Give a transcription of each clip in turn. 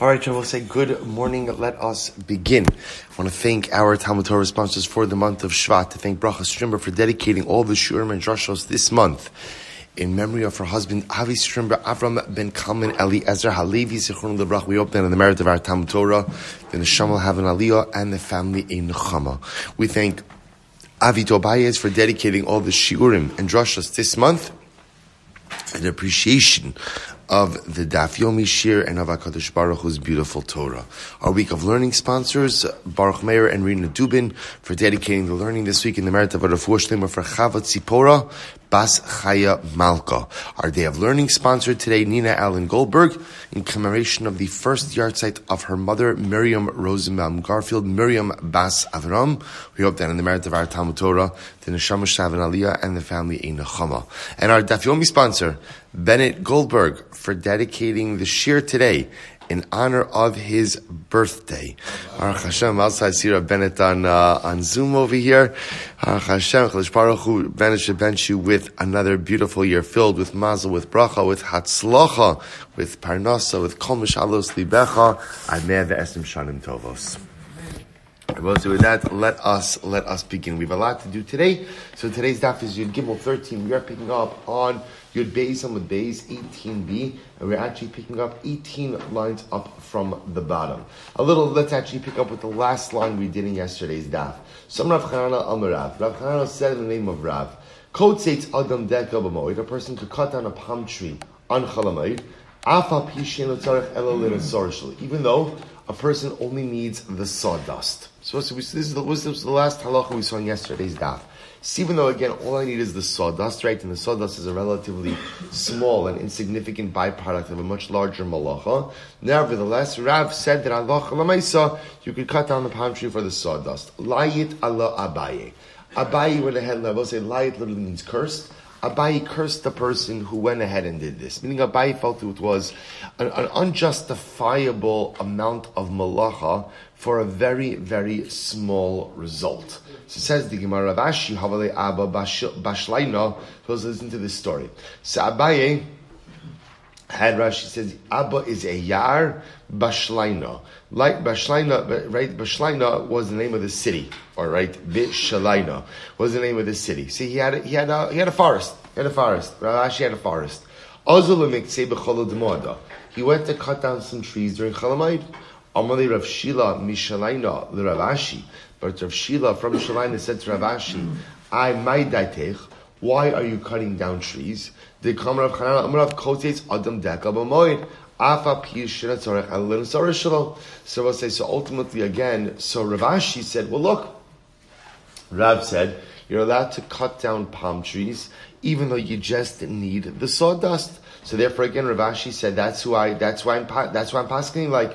All right, will say good morning. Let us begin. I want to thank our Talmud Torah sponsors for the month of Shvat, to thank Bracha Strimber for dedicating all the Shurim and Drashos this month in memory of her husband Avi Strimber, Avram ben Kalman Eliezer Halevi Zichron Lebrach. We hope that in the merit of our Talmud Torah, the Neshama will have an Aliyah and the family a Nechama. We thank Avi Tobias for dedicating all the Shiurim and Drashos this month in appreciation of the Daf Yomi Shir and of HaKadosh Baruch Hu's beautiful Torah. Our week of learning sponsors, Baruch Meir and Rina Dubin, for dedicating the learning this week in the merit of a Refuah Shlema for Chava Tzipora, Bas Chaya Malka. Our day of learning sponsored today, Nina Allen Goldberg, in commemoration of the first yahrzeit of her mother, Miriam Rosenbaum Garfield, Miriam Bas Avram. We hope that in the merit of our Talmud Torah, the Neshama Shavin Aliyah and the family Ein Nechama. And our Daf Yomi sponsor, Bennett Goldberg, for dedicating the shir today in honor of his birthday. Baruch Hashem, outside Sira Bennett on, uh, on Zoom over here. Baruch Hashem, Chalish Baruch Hu, Bennett should bench you with another beautiful year filled with mazel, with bracha, with hatzlocha, with parnasa, with kol mishalos libecha, admeh ve'esim shanim tovos. So with that, let us let us begin. We have a lot to do today. So today's daf is Yud Gimel 13. We are picking up on Yud Beis the Beis 18b, and we're actually picking up 18 lines up from the bottom. A little, let's actually pick up with the last line we did in yesterday's daf. Some Rav Chanana Amarav. Rav Chanana said in the name of Rav, Code states Adam Deka a person could cut down a palm tree on Chalamoid, mm-hmm. even though a person only needs the sawdust. So, so this, is the, this is the last halacha we saw in yesterday's daf. So even though again all I need is the sawdust, right? And the sawdust is a relatively small and insignificant byproduct of a much larger malacha. Nevertheless, Rav said that Allah lamaisa you could cut down the palm tree for the sawdust. Layit Allah Abaye. Abaye went ahead and I will say layit literally means cursed. Abaye cursed the person who went ahead and did this. Meaning Abaye felt it was an, an unjustifiable amount of malacha for a very, very small result. So says the Gemara Rabashi, Havale Abba Bashlaina, so let's listen to this story. So Abaye had Rashi says Abba is a Yar Bashlaina. Like Bashlaina, right? Bashlaina was the name of the city, or right? Bishalaina was the name of the city. See, he had a, he had a, he had a forest. He had a forest. Rashi had a forest. He went to cut down some trees during Chalamayid. Amali Rav Shila Mishalaina Ravashi. But Rav Shila from Shalaina said to Ravashi, I might daitech. Why are you cutting down trees? The Kamar of Chanana Amar of Kotes Adam Deka B'moid. So we'll say, so ultimately again, so Ravashi said, well look, Rav said, you're allowed to cut down palm trees, even though you just need the sawdust. So therefore again, Ravashi said, that's why, that's why I'm, that's why I'm asking like,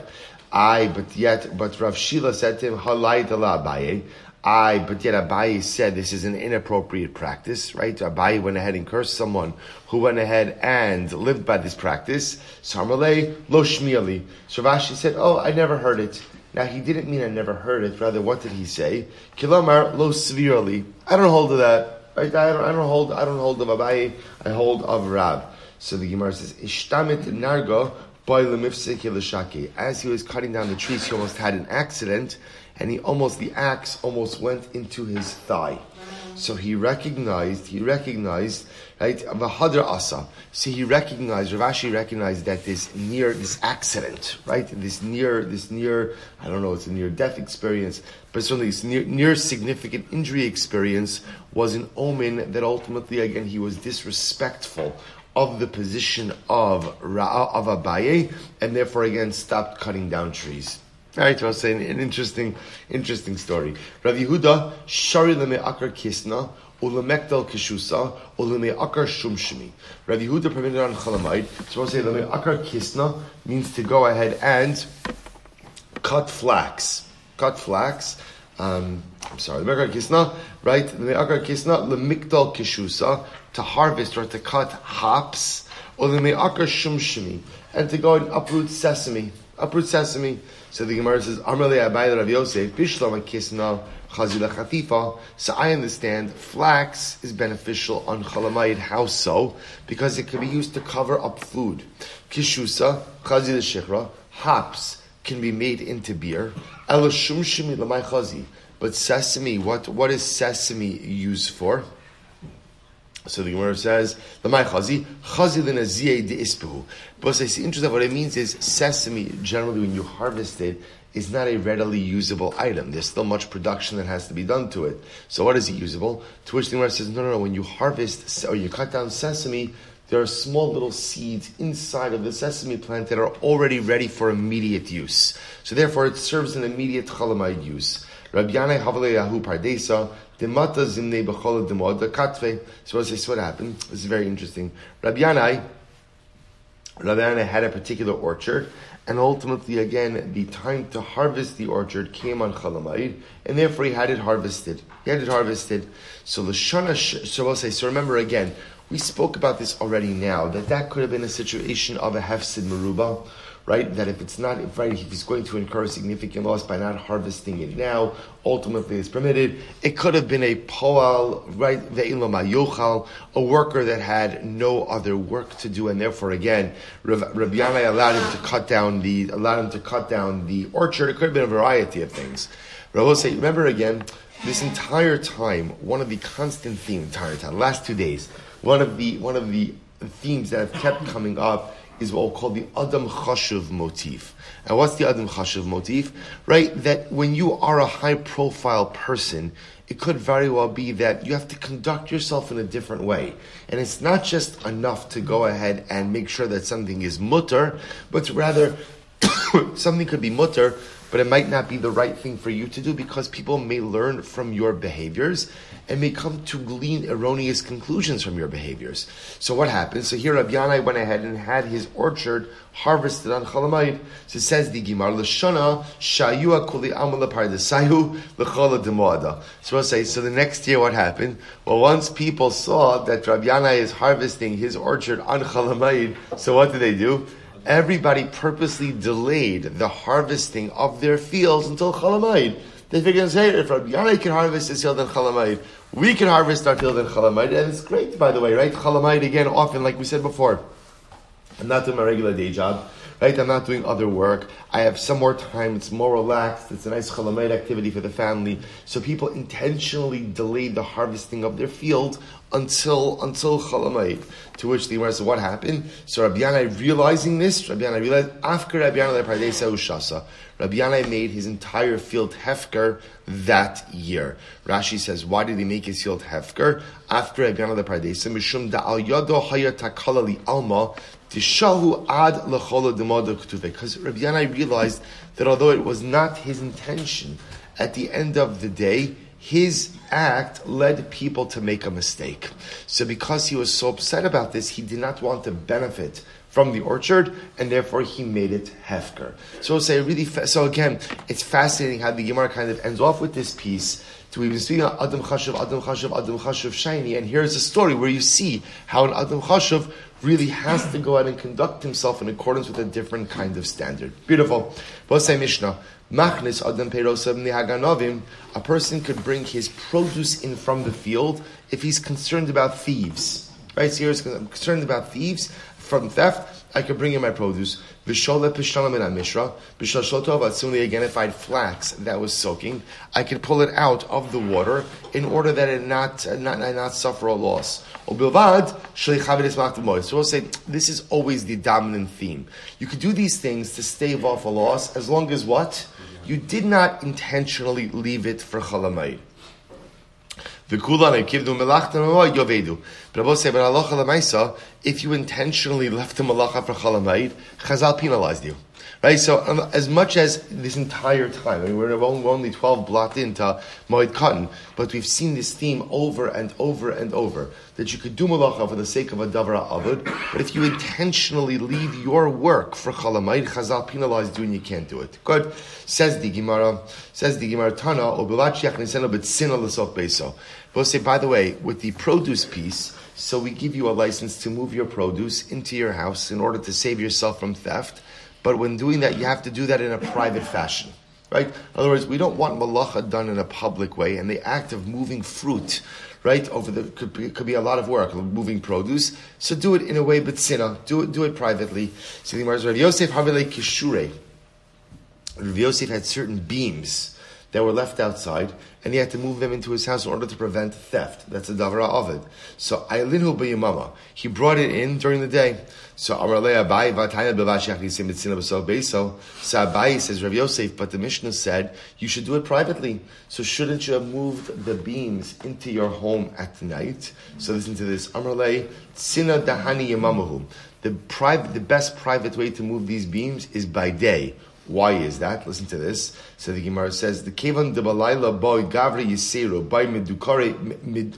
I, but yet, but Rav Shila said to him, Halai Abaye. I, but yet Abaye said this is an inappropriate practice, right? Abaye went ahead and cursed someone who went ahead and lived by this practice. Samarle lo shmiali. So said, oh, I never heard it. Now he didn't mean I never heard it. Rather, what did he say? Kilomar lo svirali. I don't hold of that. I don't, I don't hold. I don't hold of Abaye. I hold of Rab. So the Gemara says, Ishtamit nargo as he was cutting down the trees, he almost had an accident, and he almost the axe almost went into his thigh. So he recognized, he recognized, right, Vahadra Asa. So he recognized, Ravashi recognized that this near, this accident, right, this near, this near, I don't know, it's a near death experience, but certainly this near, near significant injury experience was an omen that ultimately, again, he was disrespectful of the position of of Abaye, and therefore again stopped cutting down trees. All right, so I was saying an interesting, interesting story. Rav Yehuda shari akar kisna ulemekdal kishusa uleme akar shumshimi. Rav Yehuda permitted on Chalamite. So I'll say leme akar kisna means to go ahead and cut flax. Cut flax. Um, I'm sorry, the Mekar Kisna, right? The Mekar Kisna, Lemikdal Kishusa, to harvest or to cut hops, or the Me'akar Shumshimi, and to go and uproot sesame. uproot sesame. So the Gemara says, Amarle Abayla Rav Yosef, Bishlam Kisna Chazila Chatifa. So I understand flax is beneficial on Chalamayid. How so? Because it can be used to cover up food. Kishusa, Chazila Shikra, hops can be made into beer. But sesame, what, what is sesame used for? So the Gemara says, "Lamai chazi chazi l'naziyei de ispehu." But the interest of what it means is sesame. Generally, when you harvest it, is not a readily usable item. There's still much production that has to be done to it. So, what is it usable? To which the Gemara says, "No, no, no. When you harvest or you cut down sesame." There are small little seeds inside of the sesame plant that are already ready for immediate use. So therefore it serves an immediate chalamite use. Rabbi Yanai Havaleyahu Pardesa, Demata Zimne B'chol Demoda Katve. So this is what happened. This is very interesting. Rabbi Yanai, Rabbi Yanai had a particular orchard, and ultimately, again, the time to harvest the orchard came on Chalamayid, and therefore he had it harvested. He had it harvested. So the so we'll say, so remember again, we spoke about this already now, that that could have been a situation of a hefsid maruba, right? That if it's not, if, right, if he's going to incur significant loss by not harvesting it now, ultimately it's permitted. It could have been a poal, right? yochal, a worker that had no other work to do, and therefore, again, Rabbi Yanai allowed him to cut down the, allowed him to cut down the orchard. It could have been a variety of things. Rabbi say, remember again, this entire time, one of the constant themes, entire time, last two days, one of the one of the themes that have kept coming up is what we'll call the Adam Chashuv motif. And what's the Adam Chashuv motif? Right? That when you are a high profile person, it could very well be that you have to conduct yourself in a different way. And it's not just enough to go ahead and make sure that something is mutter, but rather something could be mutter, but it might not be the right thing for you to do because people may learn from your behaviors and may come to glean erroneous conclusions from your behaviors. So what happens? So here Rabbi went ahead and had his orchard harvested on Chalamayid. So it says the Gemara, L'shana shayua kuli amala pardesayu l'chala demoada. So we'll say, so the next year what happened? Well, once people saw that Rabbi is harvesting his orchard on Chalamayid, so what did they do? Everybody purposely delayed the harvesting of their fields until Chalamayid. They figured, hey, if Rabbi Yanai can harvest his field in Chalamayid, we can harvest our field in Chalamayid, and it's great, by the way, right? Chalamayid, again, often, like we said before, I'm not doing my regular day job, right? I'm not doing other work. I have some more time. It's more relaxed. It's a nice chalamayid activity for the family. So people intentionally delayed the harvesting of their field until until chalamayid. To which the Gemara said, "What happened?" So Rabbi Yanai realizing this, Rabbi Yanai realized after Rabbi Yanai Pardesa Ushasa, Rabbi made his entire field hefker that year. Rashi says, "Why did he make his field hefker?" After Rabbi Yanai Pardesa, Mishum da al yado hayatakalali alma Tishahu ad lechola demada kutuve. Because Rabbi Yanai realized that although it was not his intention, at the end of the day, his act led people to make a mistake. So because he was so upset about this, he did not want to benefit from the orchard, and therefore he made it hefker. So we'll say really. Fa- so again, it's fascinating how the Gemara kind of ends off with this piece. To we've been speaking about Adam Chashav, Adam Chashav, Adam Chashav shiny, and here's a story where you see how an Adam Chashav really has to go out and conduct himself in accordance with a different kind of standard. Beautiful. say Mishnah. Machnis Adam Haganovim. A person could bring his produce in from the field if he's concerned about thieves. Right? So he's concerned about thieves from theft. I could bring in my produce. Vishola pishalam in mishra. Bishashotov Suddenly again, if I had flax that was soaking, I could pull it out of the water in order that it not not, not suffer a loss. So we'll say this is always the dominant theme. You could do these things to stave off a loss as long as what? You did not intentionally leave it for chalamayid. V'kulan kivdu melachta yovedu. But Rabbi say, but halacha lemaisa, if you intentionally left the malacha for chalamayid, Chazal penalized you. Right, so um, as much as this entire time, I mean, we're only 12 blocked into Moed Katan, but we've seen this theme over and over and over, that you could do malacha for the sake of a davra avud, but if you intentionally leave your work for chalamayid, chazal penalized you and you can't do it. Good. Says the Gemara, says the Gemara, Tana. We'll say, by the way, with the produce piece, so we give you a license to move your produce into your house in order to save yourself from theft. but when doing that, you have to do that in a private fashion. Right? In other words, we don't want malacha done in a public way, and the act of moving fruit, right, over the could be, could be a lot of work, moving produce. So do it in a way, but sinna, do it, do it privately. So the Rav Yosef Kishure. Rav Yosef had certain beams that were left outside, and he had to move them into his house in order to prevent theft. That's a davra ovid. So Ailinu b'yamama. He brought it in during the day. So Amarle Abaye Vataya Bevashach Yisim Mitzina B'Sov Beiso. So Abaye says Rav Yosef, but the Mishnah said you should do it privately. So shouldn't you have moved the beams into your home at night? So listen to this. Amarle Tzina Dahani Yamamahu. The private, the best private way to move these beams is by day why is that? Listen to this. So the Gemara says, "The kevan de balayla boy gavri yisiru by medukare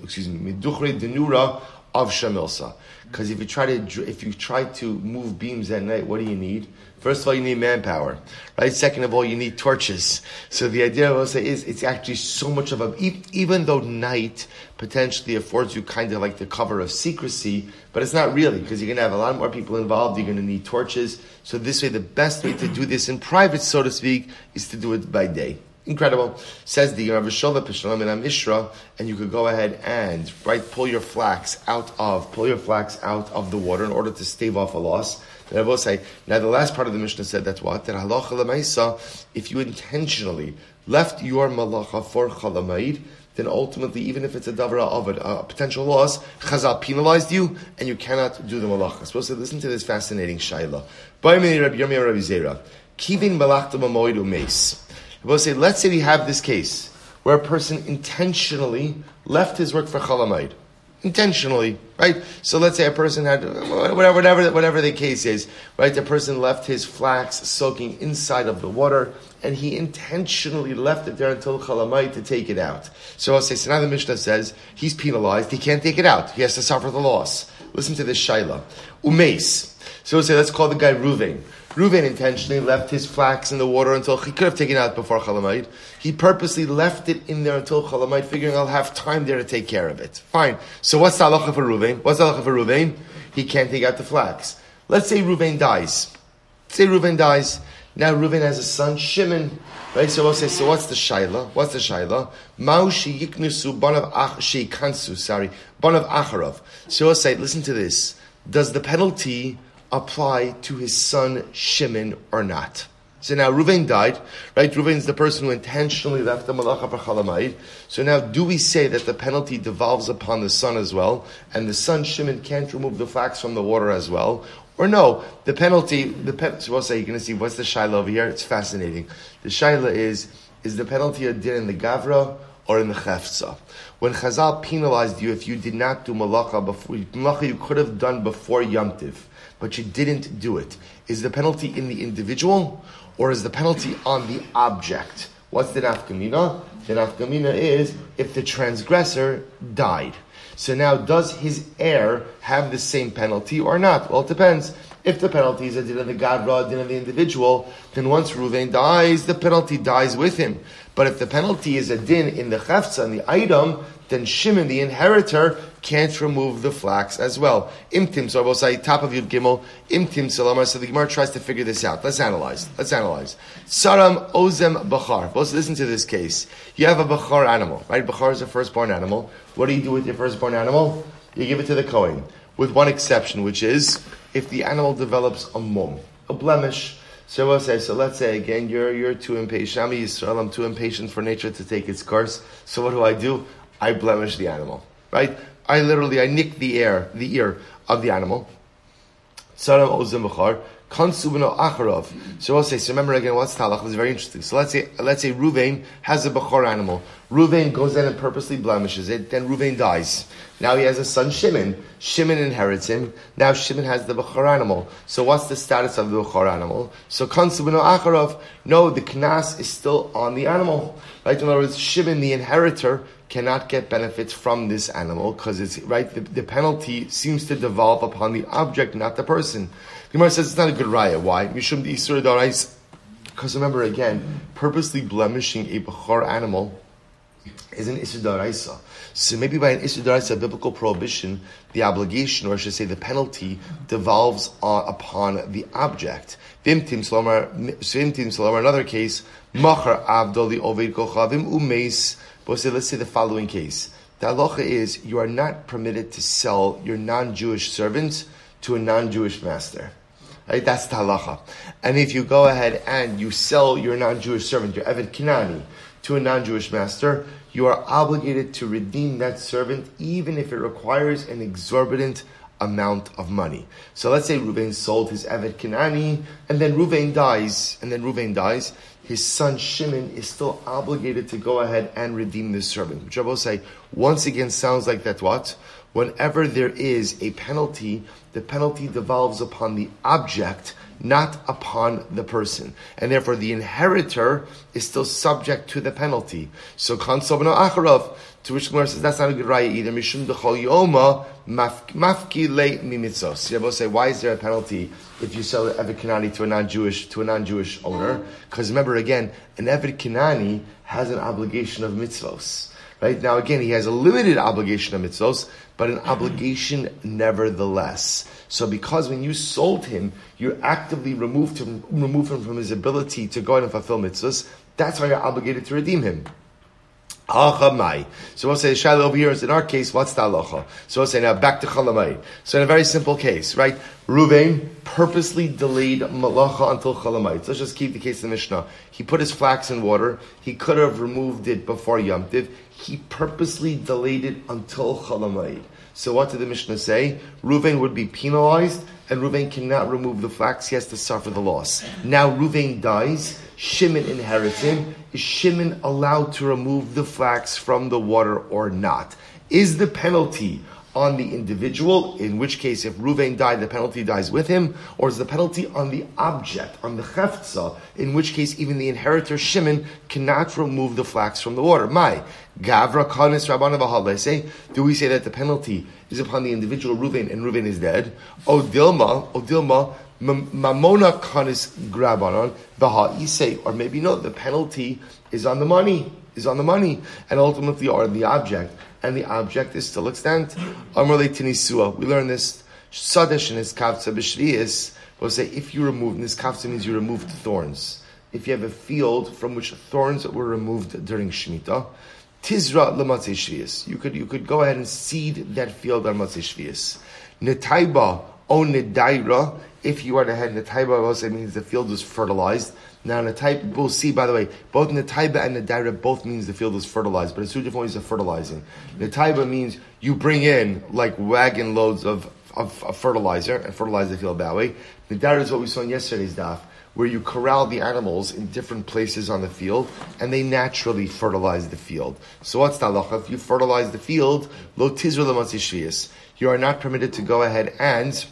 excuse me meduchre denura of shamilsa." Because if you try to if you try to move beams at night, what do you need? First of all, you need manpower, right? Second of all, you need torches. So the idea of Osa is it's actually so much of a even though night potentially affords you kind of like the cover of secrecy, but it's not really because you're going to have a lot more people involved. You're going to need torches. So this way, the best way to do this in private, so to speak, is to do it by day. Incredible. Says the Rav Shola Pishalam and Mishra, and you could go ahead and right pull your flax out of pull your flax out of the water in order to stave off a loss. And I will say now the last part of the Mishnah said that's what that halacha lemaisa if you intentionally left your malacha for chalamaid, then ultimately, even if it's a davra of a potential loss, Chazal penalized you, and you cannot do the malacha. Supposed to listen to this fascinating shaila. Kivin malachta mamoidu mace. We'll say, let's say we have this case where a person intentionally left his work for chalamayid. Intentionally, right? So let's say a person had whatever, whatever, whatever the case is, right? The person left his flax soaking inside of the water, and he intentionally left it there until chalamayid to take it out. So I'll say, so now the Mishnah says he's penalized; he can't take it out; he has to suffer the loss. Listen to this shaila, umeis. So we'll say, let's call the guy Ruvain. Reuven intentionally left his flax in the water until he could have taken it out before Chalamayid. He purposely left it in there until Chalamayid, figuring I'll have time there to take care of it. Fine. So what's the halacha for Reuven? What's the halacha for Reuven? He can't take out the flax. Let's say Reuven dies. Let's say Reuven dies. Now Reuven has a son, Shimon. Right? So we'll say, so what's the shaila? What's the shaila? Maushi yiknusu banav ach kansu, sorry, banav acharov. So we'll say, listen to this. Does the penalty apply to his son Shimon or not. So now Ruvain died, right? Ruvain is the person who intentionally left the malacha for chalamayid. So now, do we say that the penalty devolves upon the son as well, and the son Shimon can't remove the flax from the water as well? Or no, the penalty, the pen, so we'll say, you're going to see what's the shaila over here. It's fascinating. The shaila is, is the penalty a din in the gavra or in the chefza? When Chazal penalized you if you did not do malacha before, malacha you could have done before yomtiv but you didn't do it. Is the penalty in the individual or is the penalty on the object? What's the nafkamina? The nafkamina is if the transgressor died. So now, does his heir have the same penalty or not? Well, it depends. If the penalty is a din of the gavra, din of the individual, then once Ruvain dies, the penalty dies with him. But if the penalty is a din in the chefza, in the item, then Shimon, the inheritor, can't remove the flax as well. Imtim, so I will say top of Yud Gimel, Imtim Salama. So the Gemara tries to figure this out. Let's analyze. Let's analyze. Saram Ozem Bachar. Let's listen to this case. You have a Bachar animal, right? Bachar is a firstborn animal. What do you do with your firstborn animal? You give it to the Kohen. With one exception, which is if the animal develops a mum, a blemish. So we'll say, so let's say again, you're, you're too impatient. I'm Yisrael, I'm too impatient for nature to take its course. So what do I do? I blemish the animal, right? I literally, I nick the ear, the ear of the animal. So I'll say, so remember again, what's talach? It's very interesting. So let's say, let's say Ruvain has a bachor animal. Ruvain goes in and purposely blemishes it. Then Ruvain dies. Now he has a son Shimon. Shimon inherits him. Now Shimon has the bachor animal. So what's the status of the bachor animal? So Kansubino acharov. No, the knas is still on the animal. Right? In other words, Shimon, the inheritor, cannot get benefits from this animal because it's right. The, the, penalty seems to devolve upon the object, not the person. The Gemara says it's not a good raya. Why? Mishum Because remember again, purposely blemishing a bechor animal is an Isser So maybe by an Isser biblical prohibition, the obligation, or I should say the penalty, devolves upon the object. Vimtim Salomar, another case, Machar Abdoli Oved Kochavim Umeis. But let's say the following case. The halacha is you are not permitted to sell your non-Jewish servant to a non-Jewish master. Right? That's the halacha. And if you go ahead and you sell your non-Jewish servant, your Eved Kinani, to a non-Jewish master, you are obligated to redeem that servant even if it requires an exorbitant amount of money. So let's say Ruvain sold his Eved Kinani, and then Ruvain dies, and then Ruvain dies, his son Shimon is still obligated to go ahead and redeem this servant. Which I will say, once again, sounds like that what? Whenever there is a penalty, the penalty devolves upon the object not upon the person. And therefore the inheritor is still subject to the penalty. So Kansobno Acharov, to which Gemara says that's not a good raya either. Mishum dechol yoma mafki le mimitzos. Will say, why is there a penalty if you sell an Eved to a non-Jewish to a non-Jewish owner? Because remember again, an Eved Kanani has an obligation of mitzvos. Right now, again, he has a limited obligation of mitzvos, but an obligation nevertheless. So because when you sold him, you actively removed him, removed him from his ability to go and fulfill mitzvahs, that's why you're obligated to redeem him. So we'll say Shiloh over here is in our case, what's the halacha? So we'll say now back to Chalamai. So in a very simple case, right? Ruvain purposely delayed malacha until Chalamai. So let's just keep the case of the Mishnah. He put his flax in water. He could have removed it before Yom Tiv. He purposely delayed it until Chalamai. So what did the Mishnah say? Ruvain would be penalized, and Ruvain cannot remove the flax. He has to suffer the loss. Now Ruvain dies. Shimon inherits him. Is Shimon allowed to remove the flax from the water or not? Is the penalty on the individual, in which case if Ruvain died, the penalty dies with him, or is the penalty on the object, on the cheftza, in which case even the inheritor Shimon cannot remove the flax from the water. My Gavra Kanis Rabbana say, do we say that the penalty is upon the individual Ruvain and Ruvain is dead? O Dilma, O Dilma, Mamona Kanis Grabanon, Baha say, or maybe no, the penalty is on the money, is on the money, and ultimately on the object and the object is still extant. Amrle tinisua. We learn this. Sadesh in his kavtza b'shviyis. We'll say if you remove, this kavtza means you removed thorns. If you have a field from which thorns were removed during Shemitah, tizra lematzei shviyis. You could, you could go ahead and seed that field on matzei shviyis. Netaiba o nedaira. If you are to head netaiba, also means the field was fertilized. Now, in the type we'll see, by the way, both Netaiba and the Nadaira both means the field is fertilized, but it's two different ways of fertilizing. Netaiba means you bring in like wagon loads of, of, of fertilizer and fertilize the field that way. The Nadaira is what we saw in yesterday's daf, where you corral the animals in different places on the field, and they naturally fertilize the field. So what's the halacha? If you fertilize the field, lo tizra you are not permitted to go ahead and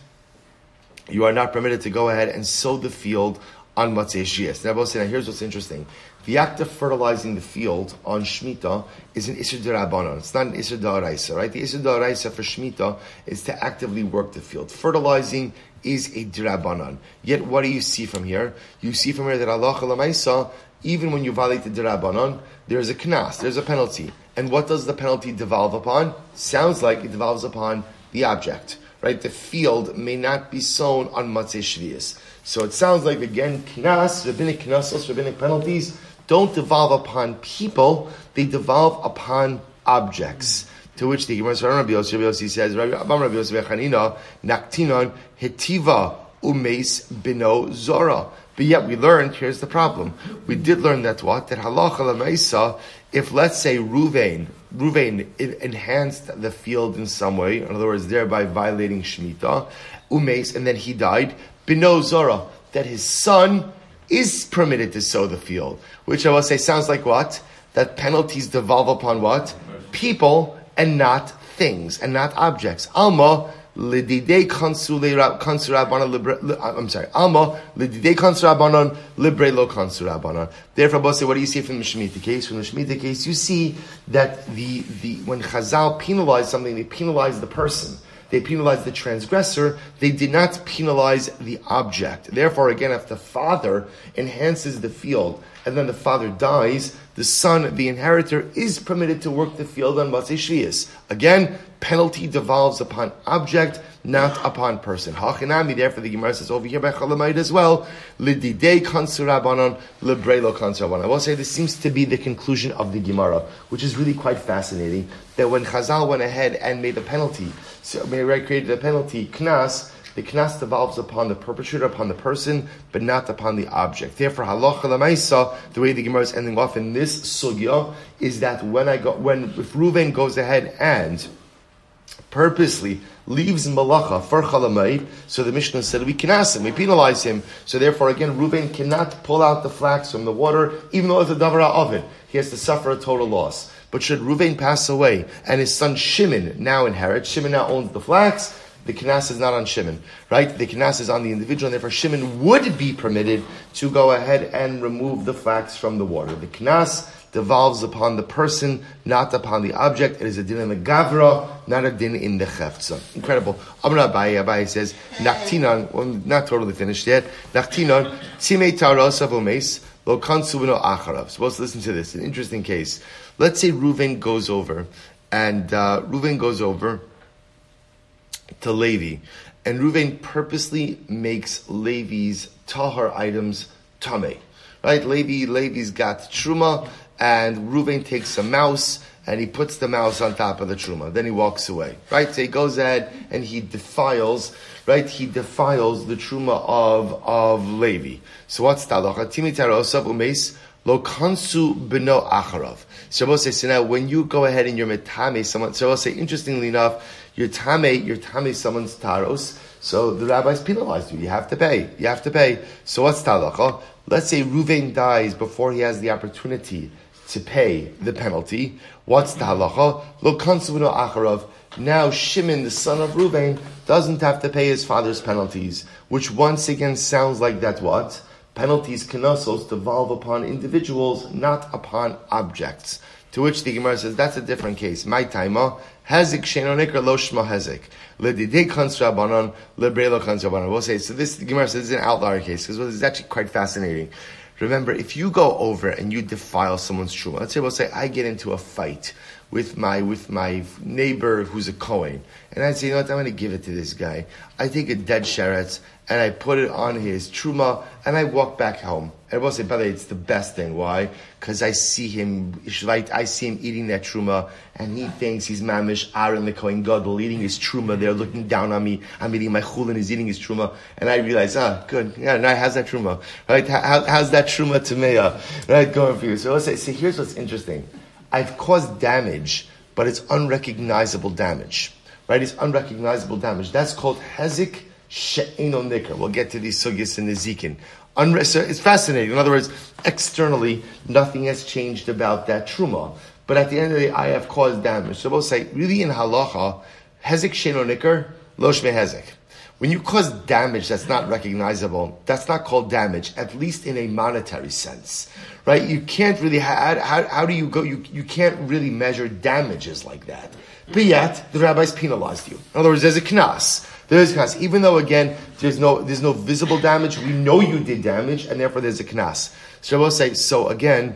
you are not permitted to go ahead and sow the field on Matzeh Shias. Now, here's what's interesting. The act of fertilizing the field on Shemitah is an Isser Darabanan. It's not an Isser Daraisa, right? The Isser Daraisa for Shemitah is to actively work the field. Fertilizing is a Darabanan. Yet, what do you see from here? You see from here that Allah even when you violate the Darabanan, there's a knas, there's a penalty. And what does the penalty devolve upon? Sounds like it devolves upon the object, right? The field may not be sown on Matzeh Shvias. So it sounds like again, knas, rabbinic knasos, rabbinic penalties don't devolve upon people; they devolve upon objects. To which the Gemara Rabbi Yossi says, Rabbi Rabbi Yossi Bechanina, naktinon hetiva umes bino zora. But yet we learned, here's the problem. We did learn that what? That halacha lemaisa, if let's say Ruvain, Ruvain enhanced the field in some way, in other words, thereby violating Shemitah, umes, and then he died, Bino Zora, that his son is permitted to sow the field. Which I will say sounds like what? That penalties devolve upon what? People and not things and not objects. Alma lidide konsurabana uh, I'm sorry. Alma lidide konsurabanon libre lo konsurabanon. Therefore, say, what do you see from the Shemitah case? From the Shemitah case, you see that the, the when Chazal penalized something, they penalized the person. They penalized the transgressor, they did not penalize the object. Therefore, again, if the father enhances the field and then the father dies, the son, the inheritor, is permitted to work the field on Matzei. Again, penalty devolves upon object, not upon person. Hachinami, therefore the Gemara says over here by Chalamayit as well, lididei kansurabanon, lebrelo kansurabanon. I will say this seems to be the conclusion of the Gemara, which is really quite fascinating, that when Chazal went ahead and made a penalty, so, created a penalty, knas, the knas devolves upon the perpetrator, upon the person, but not upon the object. Therefore, halacha lemaisa, the way the Gemara is ending off in this sugya, is that when I go, when if Reuven goes ahead and purposely leaves malacha for chalamayit, so the Mishnah said we can ask him, we penalize him. So therefore, again, Reuven cannot pull out the flax from the water, even though it's a davara oven. He has to suffer a total loss. But should Reuven pass away and his son Shimon now inherit, Shimon now owns the flax, the knas is not on Shimon, right? The knas is on the individual, and therefore Shimon would be permitted to go ahead and remove the flax from the water. The knas devolves upon the person, not upon the object. It is a din in the gavra, not a din in the chefza. Incredible. Amr Abaye, Abaye says, Naktinan, well, not totally finished yet. Naktinan, Timei Taros of Omes, Lo Kansubino Acharav. So let's listen to this. An interesting case. Let's say Reuven goes over, and uh, Reuven goes over to Levi, and Reuven purposely makes Levi's tahar items tame. Right? Levi, Levi's got truma, and Reuven takes a mouse and he puts the mouse on top of the truma. Then he walks away. Right? So he goes ahead and he defiles, right? He defiles the truma of, of Levi. So what's talacha? Timi tarosav umes lo kansu beno acharav. Shabbos says, so now when you go ahead and you're metame someone, Shabbos say, interestingly enough, you're tame, you're tame someone's taros, so the rabbis penalized you. You have to pay. You have to pay. So what's talacha? Let's say Ruvain dies before he has the opportunity to pay the penalty. What's the halacha? Lo kansuvino acharav. Now Shimon, the son of Ruvain, doesn't have to pay his father's penalties, which once again sounds like that what? Penalties kenosos devolve upon individuals, not upon objects. To which the Gemara says that's a different case. My taima hezik shenonikra lo shma hezik ledidei kansrabanon lebrelo kansrabanon. We'll say so. This the Gemara says is an outlier case because it's actually quite fascinating. Remember, if you go over and you defile someone's truma, let's say we'll say I get into a fight with my with my neighbor who's a Kohen, and I'd say, you know what, I'm going to give it to this guy. I take a dead sheretz and I put it on his truma, and I walk back home. And I will say, by the way, it's the best thing. Why? Because I see him, I see him eating that truma, and he thinks he's mamish Aaron the Kohen Gadol eating his truma. They're looking down on me. I'm eating my chulin, he's eating his truma, and I realize, ah, good, yeah, now how's that truma? Right? How, how's that truma to me? Right, going for you. So let's say, see, here's what's interesting. I've caused damage, but it's unrecognizable damage. Right? It's unrecognizable damage. That's called hezik she'eno nikr. We'll get to these sugyas in the zikin. it's fascinating. In other words, externally, nothing has changed about that truma. But at the end of the day, I have caused damage. So we'll say, really in halacha, hezik she'eno nikr, lo shme hezik. When you cause damage that's not recognizable, that's not called damage, at least in a monetary sense, right? You can't really, how, how, how do you go, you, you can't really measure damages like that. But yet, the rabbis penalized you. In other words, there's a knas. There's a knas. Even though, again, there's no, there's no visible damage, we know you did damage, and therefore there's a knas. So I will say, so again,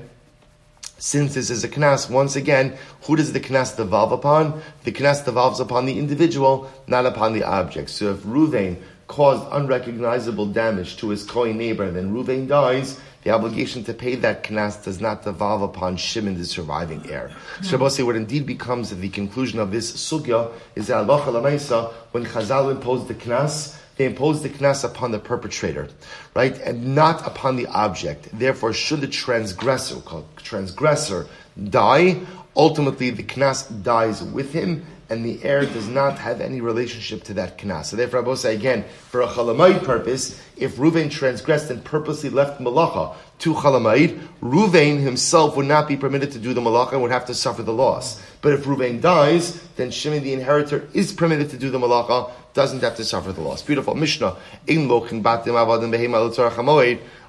since this is a knas, once again, who does the knas devolve upon? The knas devolves upon the individual, not upon the object. So if Ruvain caused unrecognizable damage to his Kohen neighbor, and then Ruvain dies, the obligation to pay that knas does not devolve upon Shimon, the surviving heir. So say what indeed becomes the conclusion of this sugya is that Allah when Chazal imposed the knas, they impose the knas upon the perpetrator, right, and not upon the object. Therefore, should the transgressor, called transgressor, die, ultimately the knas dies with him, and the heir does not have any relationship to that knas. So therefore, I will say again, for a chalamayit purpose, if Ruvain transgressed and purposely left malacha to chalamayit, Ruvain himself would not be permitted to do the malacha and would have to suffer the loss. But if Ruvain dies, then Shimon the inheritor is permitted to do the malacha, doesn't have to suffer the loss. Beautiful. Mishnah.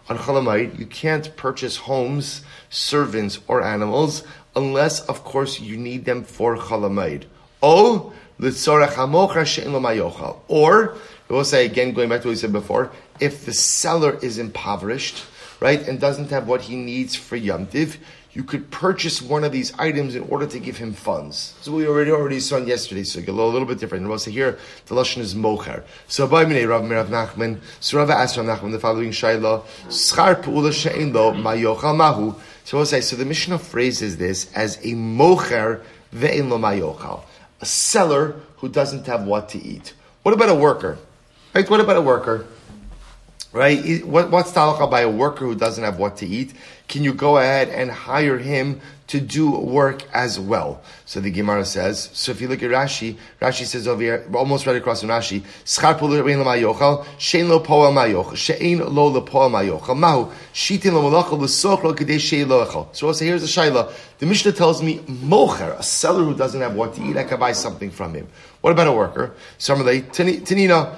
On chalamayit, you can't purchase homes, servants, or animals unless, of course, you need them for chalamayit. Or, we'll say again, going back to what we said before, if the seller is impoverished, right, and doesn't have what he needs for yomtiv, you could purchase one of these items in order to give him funds. So we already already saw yesterday, so a little, a little bit different. we'll say here the lashon is mocher. So by me, Rav Mirav Nachman, so Rav asked Rav Nachman the following shayla: Schar pu'ula she'en lo mayochal mahu. So we'll say so. The Mishnah phrases this as a mocher ve'en lo mayochal, a seller who doesn't have what to eat. What about a worker? Right? What about a worker? Right? What, what's talacha by a worker who doesn't have what to eat? Can you go ahead and hire him to do work as well? So the Gemara says, so if you look at Rashi, Rashi says over here, almost right across from Rashi, Schar mayochal, shein lo poel mayochal, shein lo le poel mayochal, mahu, shitin lo malachal, l'soch lo kadei shein lo echal. So also here's the shaila. The Mishnah tells me, mocher, a seller who doesn't have what to eat, I can buy something from him. What about a worker? Similarly, Tanina,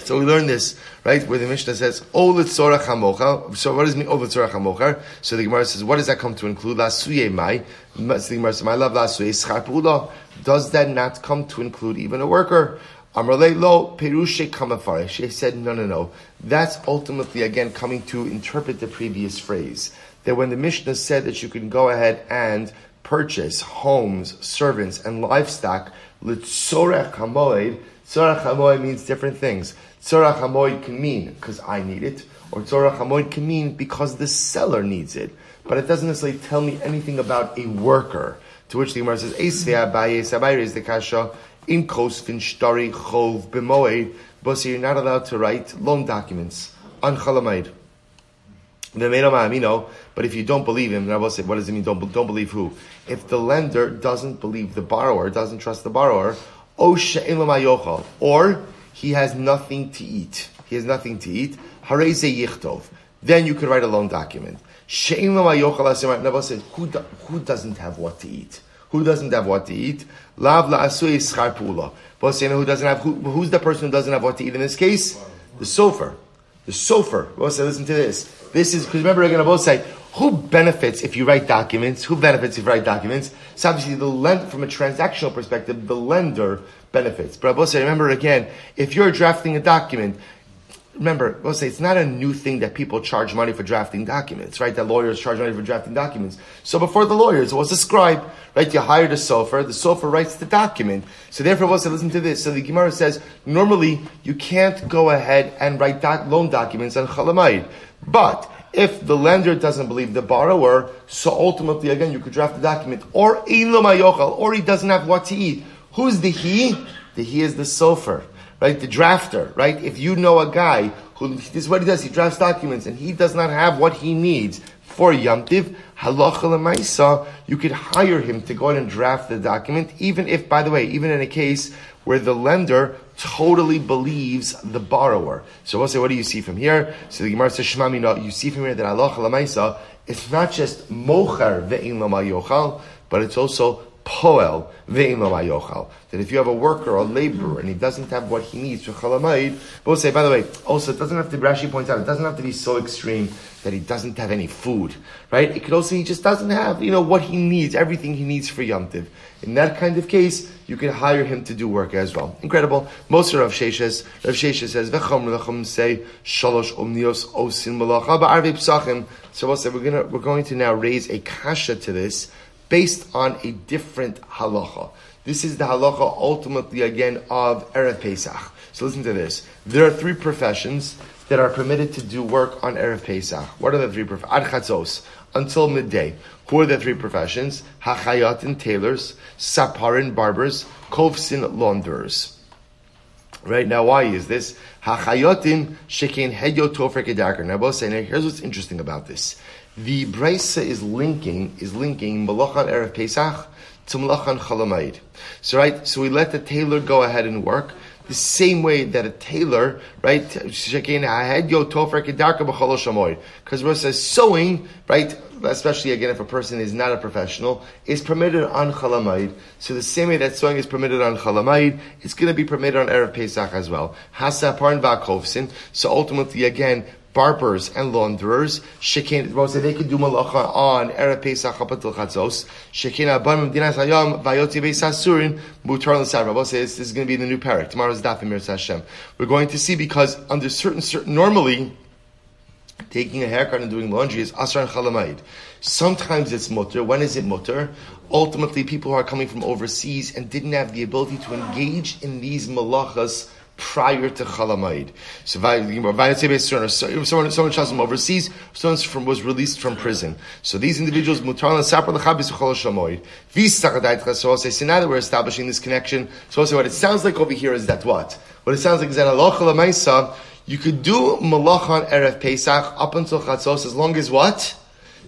so we learn this, right, where the Mishnah says, Olet Sorach HaMochar. So what does it mean, Olet Sorach HaMochar? So the Gemara says, what does that come to include? Lasuye Mai. So the Gemara says, My love Lasuye Schar Does that not come to include even a worker? Amrle Lo Perushe Kamafare. She said, no, no, no. That's ultimately, again, coming to interpret the previous phrase. That when the Mishnah said that you can go ahead and purchase homes, servants, and livestock, Litzorech hamoed. Hamoed means different things. Tzorech hamoed can mean because I need it, or tzorech hamoed can mean because the seller needs it. But it doesn't necessarily tell me anything about a worker. To which the Gemara says, Eisvei abaye sabayre is the kasha in kosvin shtari chov b'moed. But you're not allowed to write loan documents on chalamayid. But if you don't believe him, Rabbi said, what does it mean? Don't, don't believe who? If the lender doesn't believe the borrower, doesn't trust the borrower, or he has nothing to eat. He has nothing to eat. Then you could write a loan document. Rabbi said, who, do, who doesn't have what to eat? Who doesn't have what to eat? Lav la'asui schar pula. Who doesn't have, who, who's the person who doesn't have what to eat in this case? The sofer. The sofer. Rabbi listen to this. This is, because remember, again, both say, who benefits if you write documents? Who benefits if you write documents? So obviously, the lend, from a transactional perspective, the lender benefits. But I will say, remember again, if you're drafting a document, remember, we'll say it's not a new thing that people charge money for drafting documents, right? That lawyers charge money for drafting documents. So before the lawyers, it was a scribe, right? You hired a sofer, the sofer writes the document. So therefore, we'll say, listen to this. So the Gemara says, normally you can't go ahead and write doc- loan documents on chalamayid. But if the lender doesn't believe the borrower, so ultimately, again, you could draft the document. Or or he doesn't have what to eat. Who's the he? The he is the sofer, right? The drafter, right? If you know a guy who, this is what he does, he drafts documents and he does not have what he needs for Yamtiv, halacha lemaisa, you could hire him to go ahead and draft the document, even if, by the way, even in a case where the lender totally believes the borrower. So we'll say, what do you see from here? So the Gemara says, Shema you see from here that Allah Lamaisa, it's not just mocher ve'in yochal, but it's also poel yochal. That if you have a worker or a laborer and he doesn't have what he needs for chalamayid, we'll say, by the way, also it doesn't have to, Rashi points out, it doesn't have to be so extreme that he doesn't have any food, right? It could also, he just doesn't have, you know, what he needs, everything he needs for Yom In that kind of case, you can hire him to do work as well. Incredible. Most of Rav Sheshes, Rav says, say, shalosh omnios osin. So we'll say, we're gonna, we're going to now raise a kasha to this based on a different halacha. This is the halacha ultimately again of Erev Pesach. So listen to this. There are three professions that are permitted to do work on Erev Pesach. What are the three professions? until midday. Who are the three professions? Hachayatin tailors, saparin barbers, kovsin launderers. Right now, why is this? Hachayotim shekin hedyo kedarker. Now, both say, here's what's interesting about this. The brisa is linking is linking malachan erev Pesach to malachan chalamayid. So right, so we let the tailor go ahead and work the same way that a tailor, right, because it says sewing, right, especially again if a person is not a professional, is permitted on Chalamayid. So the same way that sewing is permitted on Chalamayid, it's going to be permitted on Erev Pesach as well. Hasaparn. So ultimately again, barbers and launderers, shekin, say they could do malacha on Erev Pesach up until Chatzos, shekin abam dinas hayom vayoti beis mutar l'sar. Rabbi says this is going to be the new parak. Tomorrow's daf in Hashem. We're going to see because under certain, certain normally, taking a haircut and doing laundry is asr and chalamayid. Sometimes it's mutter. When is it mutter? Ultimately, people who are coming from overseas and didn't have the ability to engage in these malachas prior to Chalamayid. So, someone, someone travels from overseas, someone from, was released from prison. So these individuals, Mutar Sapar Lechabis Chol Shamoid. So now that we're establishing this connection, so also what it sounds like over here is that what? What it sounds like is that Allah Chalamaisa, you could do Malach on Erev Pesach up until Chatzos as long as what?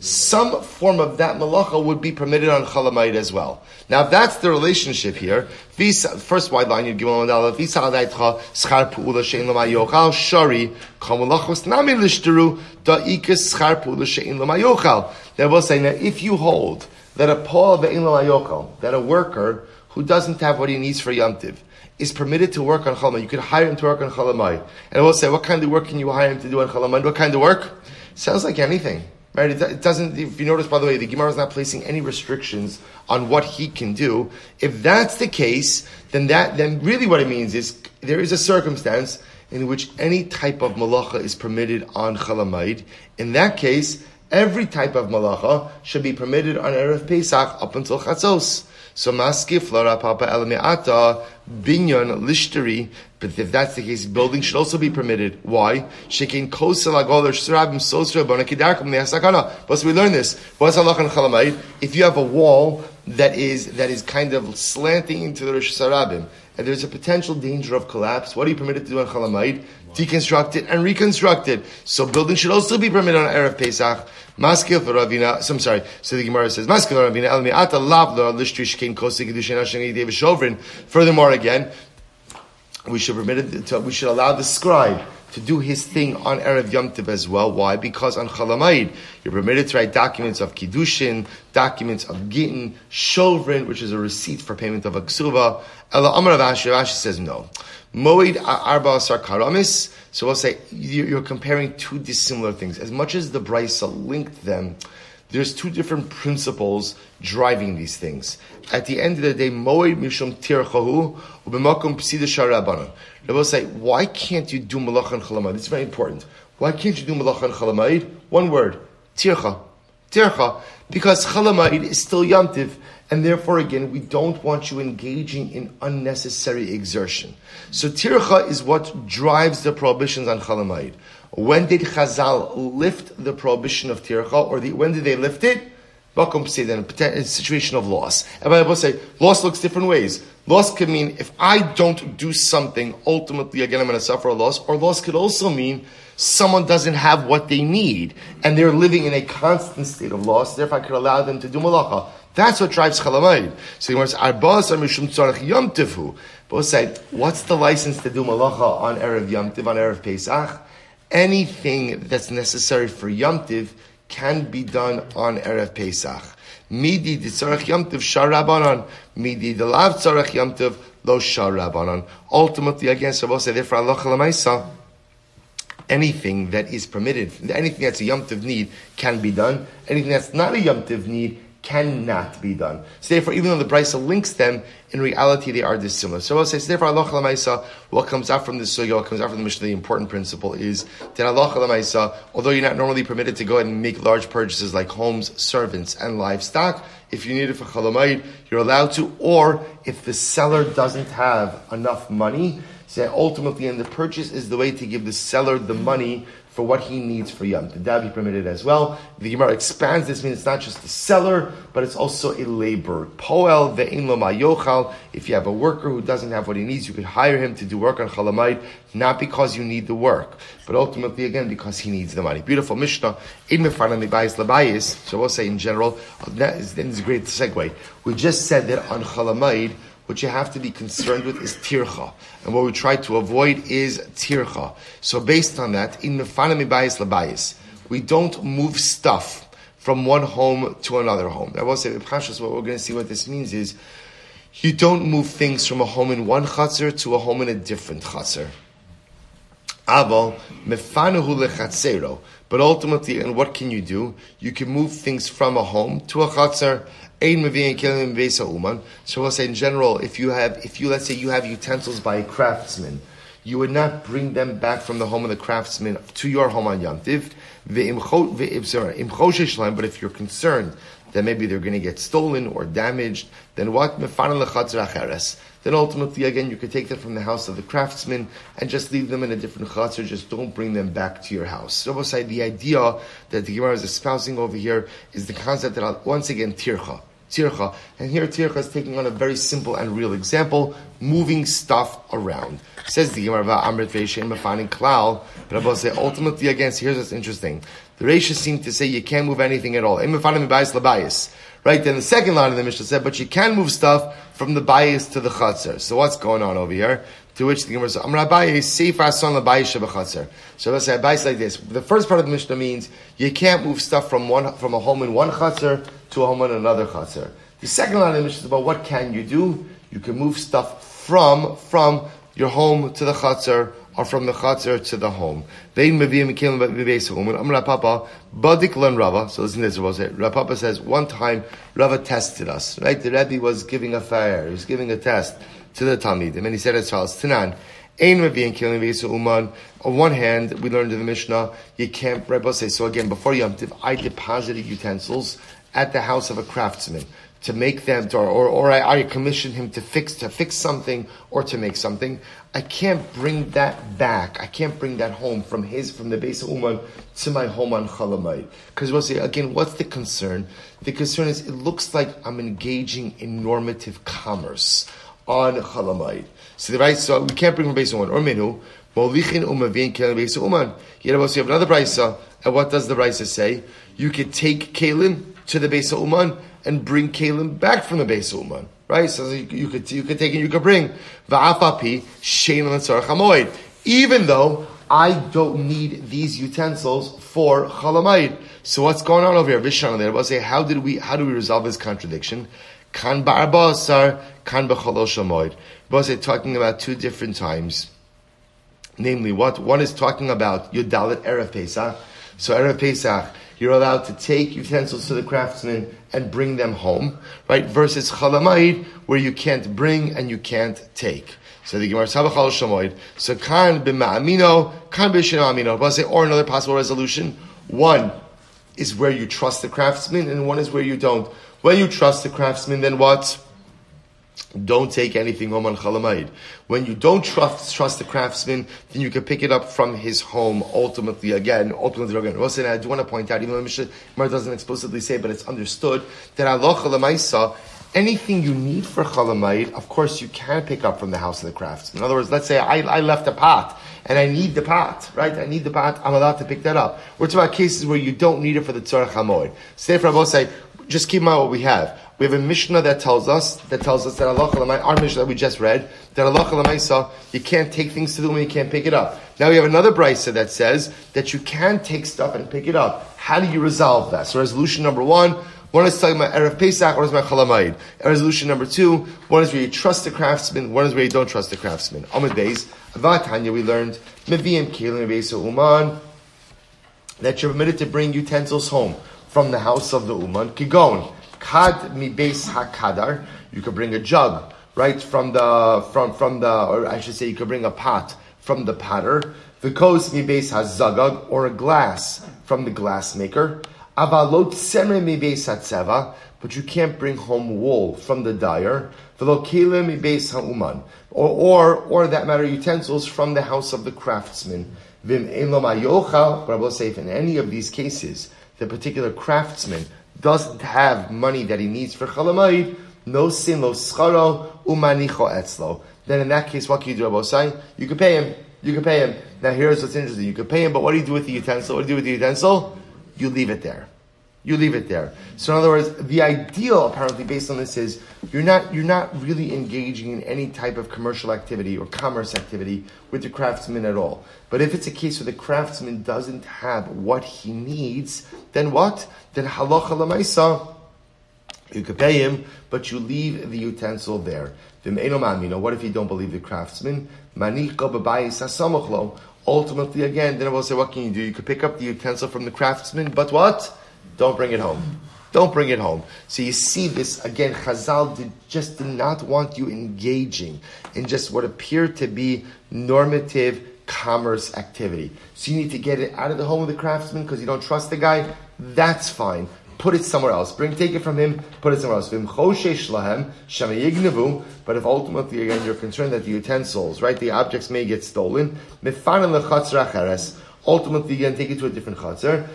Some form of that malacha would be permitted on chalamayit as well. Now, if that's the relationship here, first wide line, you'd give one dollar. Schar pu'ula shein l'mayochal shari kamalachos nami lishtaru da'ikas schar pu'ula shein l'mayochal. They will say now, if you hold that a paul ve'in l'mayochal, that a worker who doesn't have what he needs for yamtiv is permitted to work on chalamai, you could hire him to work on chalamai. And we'll say, what kind of work can you hire him to do on chalamai? What kind of work? Sounds like anything. Right? It, doesn't, if you notice, by the way, the Gemara is not placing any restrictions on what he can do. If that's the case, then that, then really what it means is there is a circumstance in which any type of malacha is permitted on Chalamayid. In that case, every type of malacha should be permitted on Erev Pesach up until Chatzos. So maskif lara papa elamiata binyan lishteri. But if that's the case, building should also be permitted. Why? Shekin kosel agoler shrabim sosra bonakidarkum neasakana. But we learn this. If you have a wall that is that is kind of slanting into the Rosh Sarabim, and there's a potential danger of collapse, what are you permitted to do on chalamayit? Deconstruct it and reconstruct it. So building should also be permitted on Erev Pesach. Maskil for Ravina. So I'm sorry. So the Gemara says Maskil for Ravina. El mi'ata lav lo lishtri shkein kosi kedushin hashani dev shovrin. Furthermore, again, we should permit it to, we should allow the scribe to do his thing on Erev Yom Tov as well. Why? Because on Chalamayid, you're permitted to write documents of Kiddushin, documents of Gittin, Shovrin, which is a receipt for payment of a Ksuva. Ela Amar Rav Ashi, Ashi says no. Moed Arba Asar Karamis, so we'll say you're comparing two dissimilar things. As much as the Brisa linked them, there's two different principles driving these things. At the end of the day, Moed Mishum Tirchahu, Ubemakum Psida Sharabanan. Rabbi say, why can't you do Malach and Chalamayid? It's very important. Why can't you do Malach and? One word, Tircha. Tircha. Because Chalamayid is still Yamtiv, and therefore, again, we don't want you engaging in unnecessary exertion. So tircha is what drives the prohibitions on chalamayid. When did Chazal lift the prohibition of tircha, or the, when did they lift it? Welcome say then a situation of loss. And will say loss looks different ways. Loss could mean if I don't do something, ultimately again I'm going to suffer a loss. Or loss could also mean someone doesn't have what they need and they're living in a constant state of loss. Therefore, I could allow them to do malacha. That's what drives chalamayid. So he says, "Arba'as mishum tzarich yom tivhu." Both say, what's the license to do malacha on erev yom tiv on erev Pesach? Anything that's necessary for yom tiv can be done on erev Pesach. Midi the tzarich yom tiv shar rabbanon. Midi the lav tzarich yom tiv lo shar rabbanon. Ultimately, again, we'll say, therefore, Allah chalamaisa anything that is permitted, anything that's a Yom Tiv need can be done. Anything that's not a Yom Tiv need cannot be done. So therefore, even though the Brisa links them, in reality they are dissimilar. So I will say, so therefore, Allah Lamaisa, what comes out from this sugya, what comes out from the Mishnah, the important principle is that Allah Lamaisa, although you're not normally permitted to go and make large purchases like homes, servants, and livestock, if you need it for chalamayid, you're allowed to, or if the seller doesn't have enough money, say ultimately, and the purchase is the way to give the seller the money for what he needs for Yom. That be permitted as well? The Gemara expands this, means it's not just the seller, but it's also a laborer. Poel ve'in yochal. If you have a worker who doesn't have what he needs, you could hire him to do work on Chalamayid, not because you need the work, but ultimately, again, because he needs the money. Beautiful Mishnah. In Mefana Mibayis Labayis, so we'll say in general, that is, that is a great segue. We just said that on Chalamayid, what you have to be concerned with is tircha. And what we try to avoid is tircha. So based on that, in mefana mibayis labayis, we don't move stuff from one home to another home. I will say, what we're going to see what this means is, you don't move things from a home in one chatzar to a home in a different chatzar. Aval mefanuhu lechatzero. But ultimately, and what can you do? You can move things from a home to a chatzar. So we'll say in general, if you have, if you let's say you have utensils by a craftsman, you would not bring them back from the home of the craftsman to your home on Yantiv. But if you're concerned that maybe they're going to get stolen or damaged, then what? Then ultimately, again, you could take them from the house of the craftsman and just leave them in a different chatzar. Just don't bring them back to your house. So, the idea that the Gemara is espousing over here is the concept that uh, once again tircha tircha. And here tircha is taking on a very simple and real example, moving stuff around. Says the Gemara Amrit Reisha and Mefanin Klal, but I will say ultimately again, here's what's interesting. The Reisha seem to say you can't move anything at all. Right, then the second line of the Mishnah said, but you can move stuff from the bias to the chatzar. So what's going on over here? To which the Gemara says, Amr Abaye, Sefer Son Labayis Shabachatzar. So let's say Abaye like this. The first part of the Mishnah means you can't move stuff from one from a home in one chatzar to a home in another chatzar. The second line of the Mishnah is about what can you do? You can move stuff from from your home to the chatzar or from the chatzar to the home. Amar Papa. So listen to this. Rav Papa says one time Rava tested us. Right, the Rebbe was giving a fire. He was giving a test to the Talmidim, and he said as follows: Tanan. Uman. On one hand, we learned in the Mishnah you can't. Rebbe says so again before Yom Tiv. I deposited utensils at the house of a craftsman to make them, or, or, or I, I him to fix to fix something or to make something. I can't bring that back. I can't bring that home from his from the base of Uman to my home on Chalamite. Because we'll say again, what's the concern? The concern is it looks like I'm engaging in normative commerce on Chalamite. So the right, so we can't bring from base Uman or Minu. Molichin umavin kelim base Uman. Yet you have another brisa, and what does the brisa say? You could take kelim to the base of Uman and bring Kalim back from the base Uman. Right? So you, could you could take it, you could bring Va'afapi Shein Even though I don't need these utensils for Chalamayid. So what's going on over here? Vishan there. We'll say, how did we how do we resolve this contradiction? Kan ba'arba kan b'chalosh We'll say talking about two different times. Namely, what? One is talking about Yudalit Erev Pesach. So Erev Pesach, you're allowed to take utensils to the craftsman and bring them home, right? Versus Chalamayid, where you can't bring and you can't take. So the Gemara Sabachal Shamoid. So kan b'ma'amino, kan b'shinamino. But or another possible resolution. One is where you trust the craftsman, and one is where you don't. When you trust the craftsman, then what? Don't take anything home on Chalamayid. When you don't trust, trust the craftsman, then you can pick it up from his home ultimately again. Ultimately again. Also, I do want to point out, even though Mishnah doesn't explicitly say, but it's understood, that Allah Chalamaisa, anything you need for Chalamayid, of course you can pick up from the house of the craftsman. In other words, let's say I, I left a pot and I need the pot, right? I need the pot, I'm allowed to pick that up. We're talking about cases where you don't need it for the Tzorach HaMoed. Say for Rabbi just keep in mind what we have. We have a Mishnah that tells us that tells us that Allah our Mishnah that we just read that Allah you can't take things to the when you can't pick it up. Now we have another brisa that says that you can take stuff and pick it up. How do you resolve that? So resolution number one. One is talking about Erev Pesach, one is about Chalamayid. Resolution number two, one is where you trust the craftsman, one is where you don't trust the craftsman. Amid Beis, Avatanya, we learned, Meviyim Kelim Uman, that you're permitted to bring utensils home from the house of the Uman. Kigon, Kad mi base hakadar. You could bring a jug, right, from the from from the, or I should say, you could bring a pot from the potter. Vikos mi base hazagag, or a glass from the glass maker. Avalot semre mi base but you can't bring home wool from the dyer. V'lo mi base ha'uman, or or or that matter utensils from the house of the craftsman. Vim elom ayochal, but I will say if in any of these cases the particular craftsman doesn't have money that he needs for chalamayid, no sin lo scharo umanicho etzlo. Then in that case, what can you do, Rabosai? You can pay him. You can pay him. Now here's what's interesting. You can pay him, but what do you do with the utensil? What do you do with the utensil? You leave it there. You leave it there. So in other words, the ideal apparently based on this is you're not you're not really engaging in any type of commercial activity or commerce activity with the craftsman at all. But if it's a case where the craftsman doesn't have what he needs, then what? Then halacha lamaisa, you could pay him, but you leave the utensil there. What if you don't believe the craftsman? Ultimately, again, then I will say, what can you do? You could pick up the utensil from the craftsman, but what? Don't bring it home. Don't bring it home. So you see this again. Chazal did, just did not want you engaging in just what appeared to be normative commerce activity. So you need to get it out of the home of the craftsman because you don't trust the guy. That's fine. Put it somewhere else. Bring, take it from him. Put it somewhere else. But if ultimately again you're concerned that the utensils, right, the objects may get stolen, ultimately again take it to a different chatzar.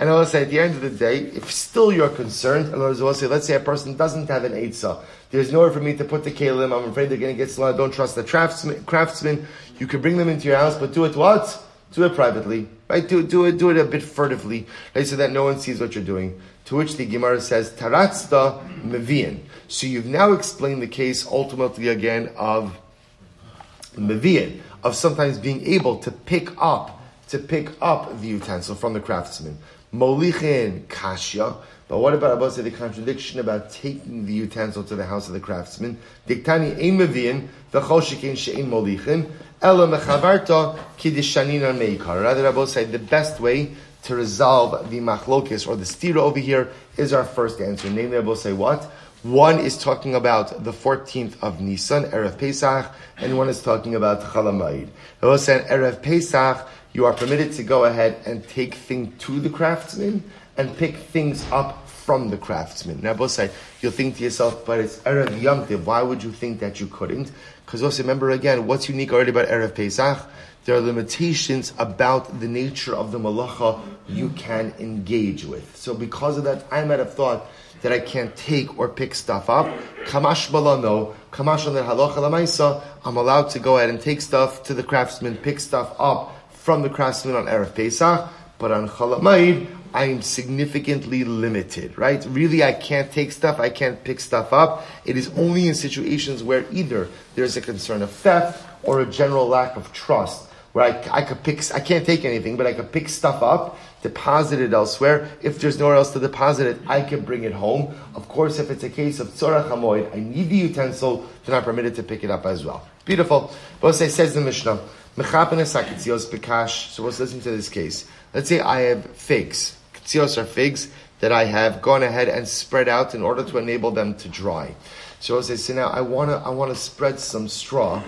And I will say at the end of the day, if still you're concerned, and I will say, let's say a person doesn't have an eitzah, there's nowhere for me to put the kalim, I'm afraid they're going to get slaughtered, don't trust the craftsman, craftsman, you can bring them into your house, but do it what? Do it privately, right? Do, do it, do it a bit furtively, right? So that no one sees what you're doing. To which the Gemara says, Taratzta Mevian. So you've now explained the case ultimately again of Mevian, of sometimes being able to pick up to pick up the utensil from the craftsman. Molichin kashya. But what about about the contradiction about taking the utensil to the house of the craftsman? Diktani ein meviin v'chol she'ein molichin ela mechavarta kidishanin meikar. Rather, Rabbi said the best way to resolve the machlokis or the stira over here is our first answer. Namely, Rabbi say what? One is talking about the 14th of Nisan, Erev Pesach, and one is talking about Chalamayid. Said Erev Pesach, you are permitted to go ahead and take things to the craftsman and pick things up from the craftsman. Now, both say you'll think to yourself, but it's Erev Yom Why would you think that you couldn't? Because also remember again, what's unique already about Erev Pesach? There are limitations about the nature of the malacha you can engage with. So because of that, I might have thought that I can't take or pick stuff up. Kamash balano, kamash halacha I'm allowed to go ahead and take stuff to the craftsman, pick stuff up from the craftsman on Erev Pesach, but on Chalamayid, I'm significantly limited, right? Really, I can't take stuff, I can't pick stuff up. It is only in situations where either there's a concern of theft or a general lack of trust, where I, I could pick, I can't take anything, but I could pick stuff up, deposit it elsewhere. If there's nowhere else to deposit it, I can bring it home. Of course, if it's a case of tzorach hamoid, I need the utensil, then I'm permitted to pick it up as well. Beautiful. But says the Mishnah. So let's listen to this case. Let's say I have figs. Ketzios are figs that I have gone ahead and spread out in order to enable them to dry. So I say, so now I want to I want to spread some straw.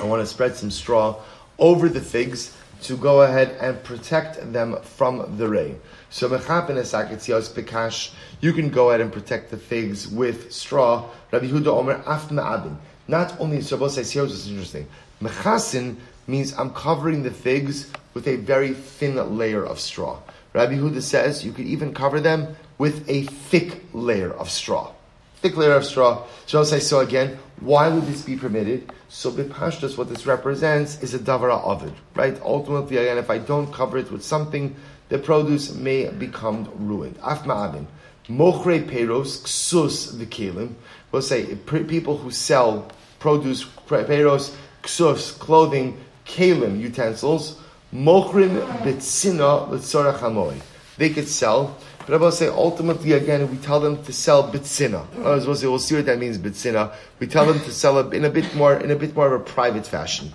I want to spread some straw over the figs to go ahead and protect them from the rain. So bekash, you can go ahead and protect the figs with straw. Rabbi Huda Omer afna abin. Not only so, both says here's what's interesting. Mechasin means I'm covering the figs with a very thin layer of straw. Rabbi Huda says you could even cover them with a thick layer of straw. Thick layer of straw. So I'll say so again. Why would this be permitted? So bipashtas, what this represents is a davara ovid, right? Ultimately, again, if I don't cover it with something, the produce may become ruined. Afma abin. Mochre peros ksus the kelim. We'll say people who sell produce, peros, ksus, clothing, kalim, utensils, mochrim bitsina l'tzorach. They could sell, but I will say ultimately again we tell them to sell bitsina. I was say we'll see what that means bitsina. We tell them to sell it in a bit more in a bit more of a private fashion.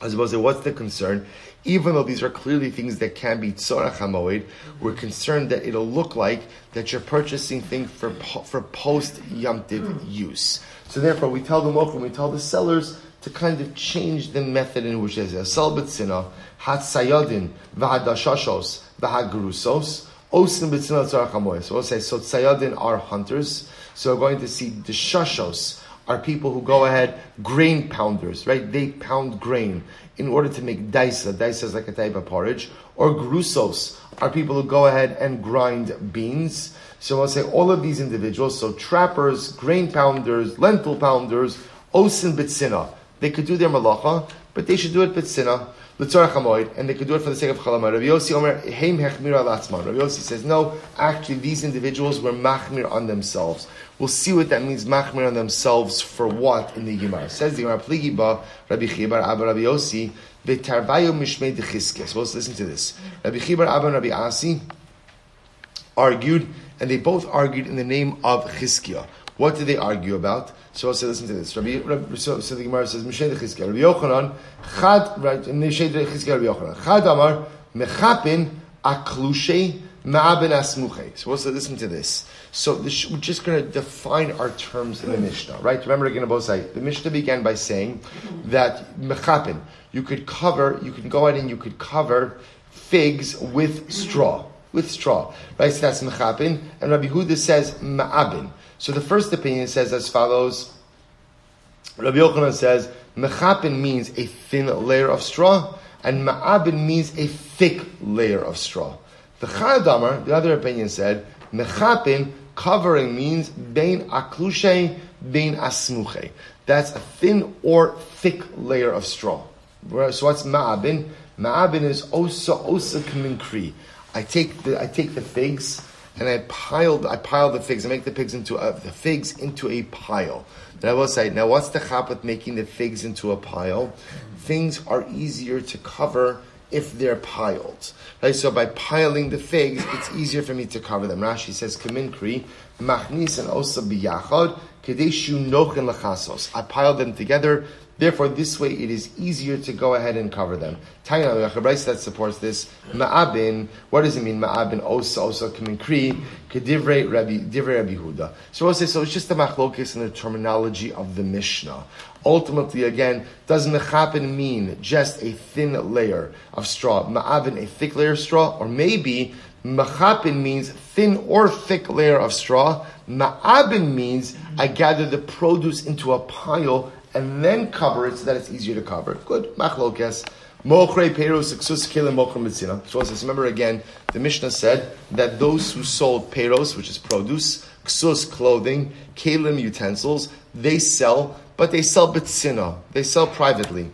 I suppose what's the concern? Even though these are clearly things that can be tzorach hamoed, we're concerned that it'll look like that you're purchasing things for for post yomtiv use. So therefore, we tell the mochrim, we tell the sellers to kind of change the method in which they sell b'tzina, hat sayadin, v'hadashashos, v'hagrusos, tzarachamoy. So we'll say, so sayadin are hunters, so we're going to see the shashos are people who go ahead, grain pounders, right? They pound grain in order to make daisa. Daisa is like a type of porridge. Or grusos are people who go ahead and grind beans. So I'll say all of these individuals, so trappers, grain pounders, lentil pounders, osin bitsina, they could do their malacha, but they should do it bitsina, and they could do it for the sake of chalamoid. Rabbi Yossi Omer, heim. Rabbi Yossi says, no, actually these individuals were machmir on themselves. We'll see what that means, machmir on themselves, for what in the Gemara. Says the Gemara, pligi ba, Rabbi Chibar, Abba Rabbi Yossi, v'tarvayo mishmei dechiskes. Well, let's listen to this. Rabbi Chibar, Abba Rabbi Asi argued, and they both argued in the name of Chizkiah. What did they argue about? So also listen to this. Rabbi, Rabbi, so, so the Gemara says, Mished Chizkel, Rabbi Yochanan, Chad, right, Mished Chizkel, Rabbi Yochanan, Chad Amar, Mechapin, Aklushe, Ma'aben Asmuche. So also listen to this. So this, we're just going to define our terms in the Mishnah, right? Remember again, both sides. The Mishnah began by saying that Mechapin, you could cover, you can go ahead and you could cover figs with straw with straw. Right? So that's mechapin. And Rabbi Huda says ma'abin. So the first opinion says as follows. Rabbi Yochanan says mechapin means a thin layer of straw, and ma'abin means a thick layer of straw. The Chayadamar, the other opinion said mechapin covering means bein aklushe, bein asmuche. That's a thin or thick layer of straw. So what's ma'abin? Ma'abin is osa osa kaminkri. I take the I take the figs and I piled I piled the figs. I make the pigs into the figs into a pile. Then I will say now, what's the chap with making the figs into a pile? Things are easier to cover if they're piled. Right? So by piling the figs, it's easier for me to cover them. Rashi says, Kaminkri, machnis and osa biyachad, kadeshu nochen lachasos. I pile them together Therefore, this way it is easier to go ahead and cover them. that supports this. Ma'abin, what does it mean? Ma'abin osa osa kaminkri kedivrei Rabbi divrei Rabbi Huda. So we'll say so. It's just the machlokis in the terminology of the Mishnah. Ultimately, again, does mechapin mean just a thin layer of straw? Ma'abin a thick layer of straw, or maybe Machapin means thin or thick layer of straw. Ma'abin means I gather the produce into a pile and then cover it so that it's easier to cover. Good. Machlokes. Mochrei peros ksus kelim mochre mitzina. So remember again, the Mishnah said that those who sold peros, which is produce, ksus clothing, kelim utensils, they sell, but they sell bitzina. They sell privately.